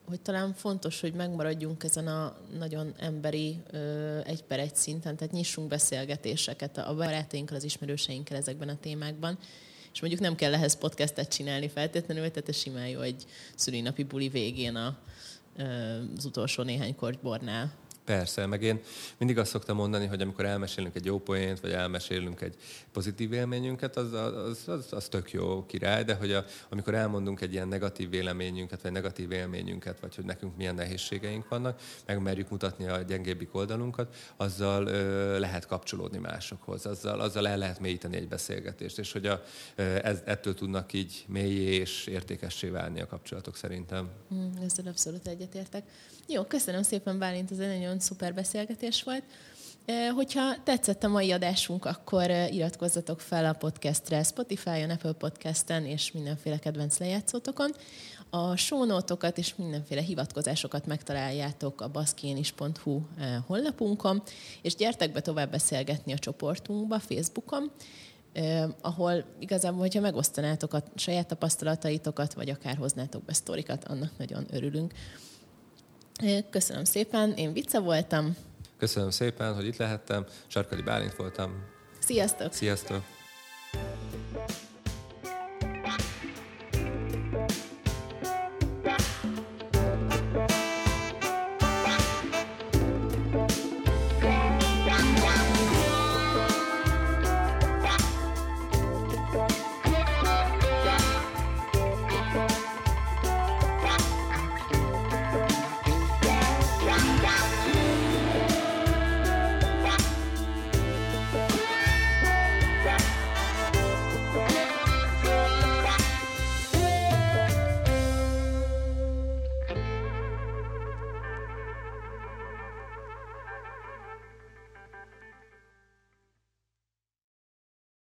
hogy talán fontos, hogy megmaradjunk ezen a nagyon emberi egy per egy szinten, tehát nyissunk beszélgetéseket a barátainkkal, az ismerőseinkkel ezekben a témákban, és mondjuk nem kell ehhez podcastet csinálni feltétlenül, tehát ez simán jó egy szülinapi buli végén a, az utolsó néhány kortybornál Persze, meg én mindig azt szoktam mondani, hogy amikor elmesélünk egy jó poént, vagy elmesélünk egy pozitív élményünket, az, az, az, az tök jó király, de hogy a, amikor elmondunk egy ilyen negatív véleményünket, vagy negatív élményünket, vagy hogy nekünk milyen nehézségeink vannak, meg merjük mutatni a gyengébbik oldalunkat, azzal ö, lehet kapcsolódni másokhoz, azzal, azzal el lehet mélyíteni egy beszélgetést, és hogy a, ez, ettől tudnak így mélyé és értékessé válni a kapcsolatok szerintem. Mm, ezzel abszolút egyetértek. Jó, köszönöm szépen Bálint, ez egy nagyon szuper beszélgetés volt. Hogyha tetszett a mai adásunk, akkor iratkozzatok fel a podcastre Spotify-on, Apple Podcast-en és mindenféle kedvenc lejátszótokon. A sónótokat és mindenféle hivatkozásokat megtaláljátok a baszkénis.hu honlapunkon, és gyertek be tovább beszélgetni a csoportunkba Facebookon, ahol igazából, hogyha megosztanátok a saját tapasztalataitokat, vagy akár hoznátok be sztorikat, annak nagyon örülünk. Köszönöm szépen, én Vice voltam. Köszönöm szépen, hogy itt lehettem. Sarkadi Bálint voltam. Sziasztok! Sziasztok!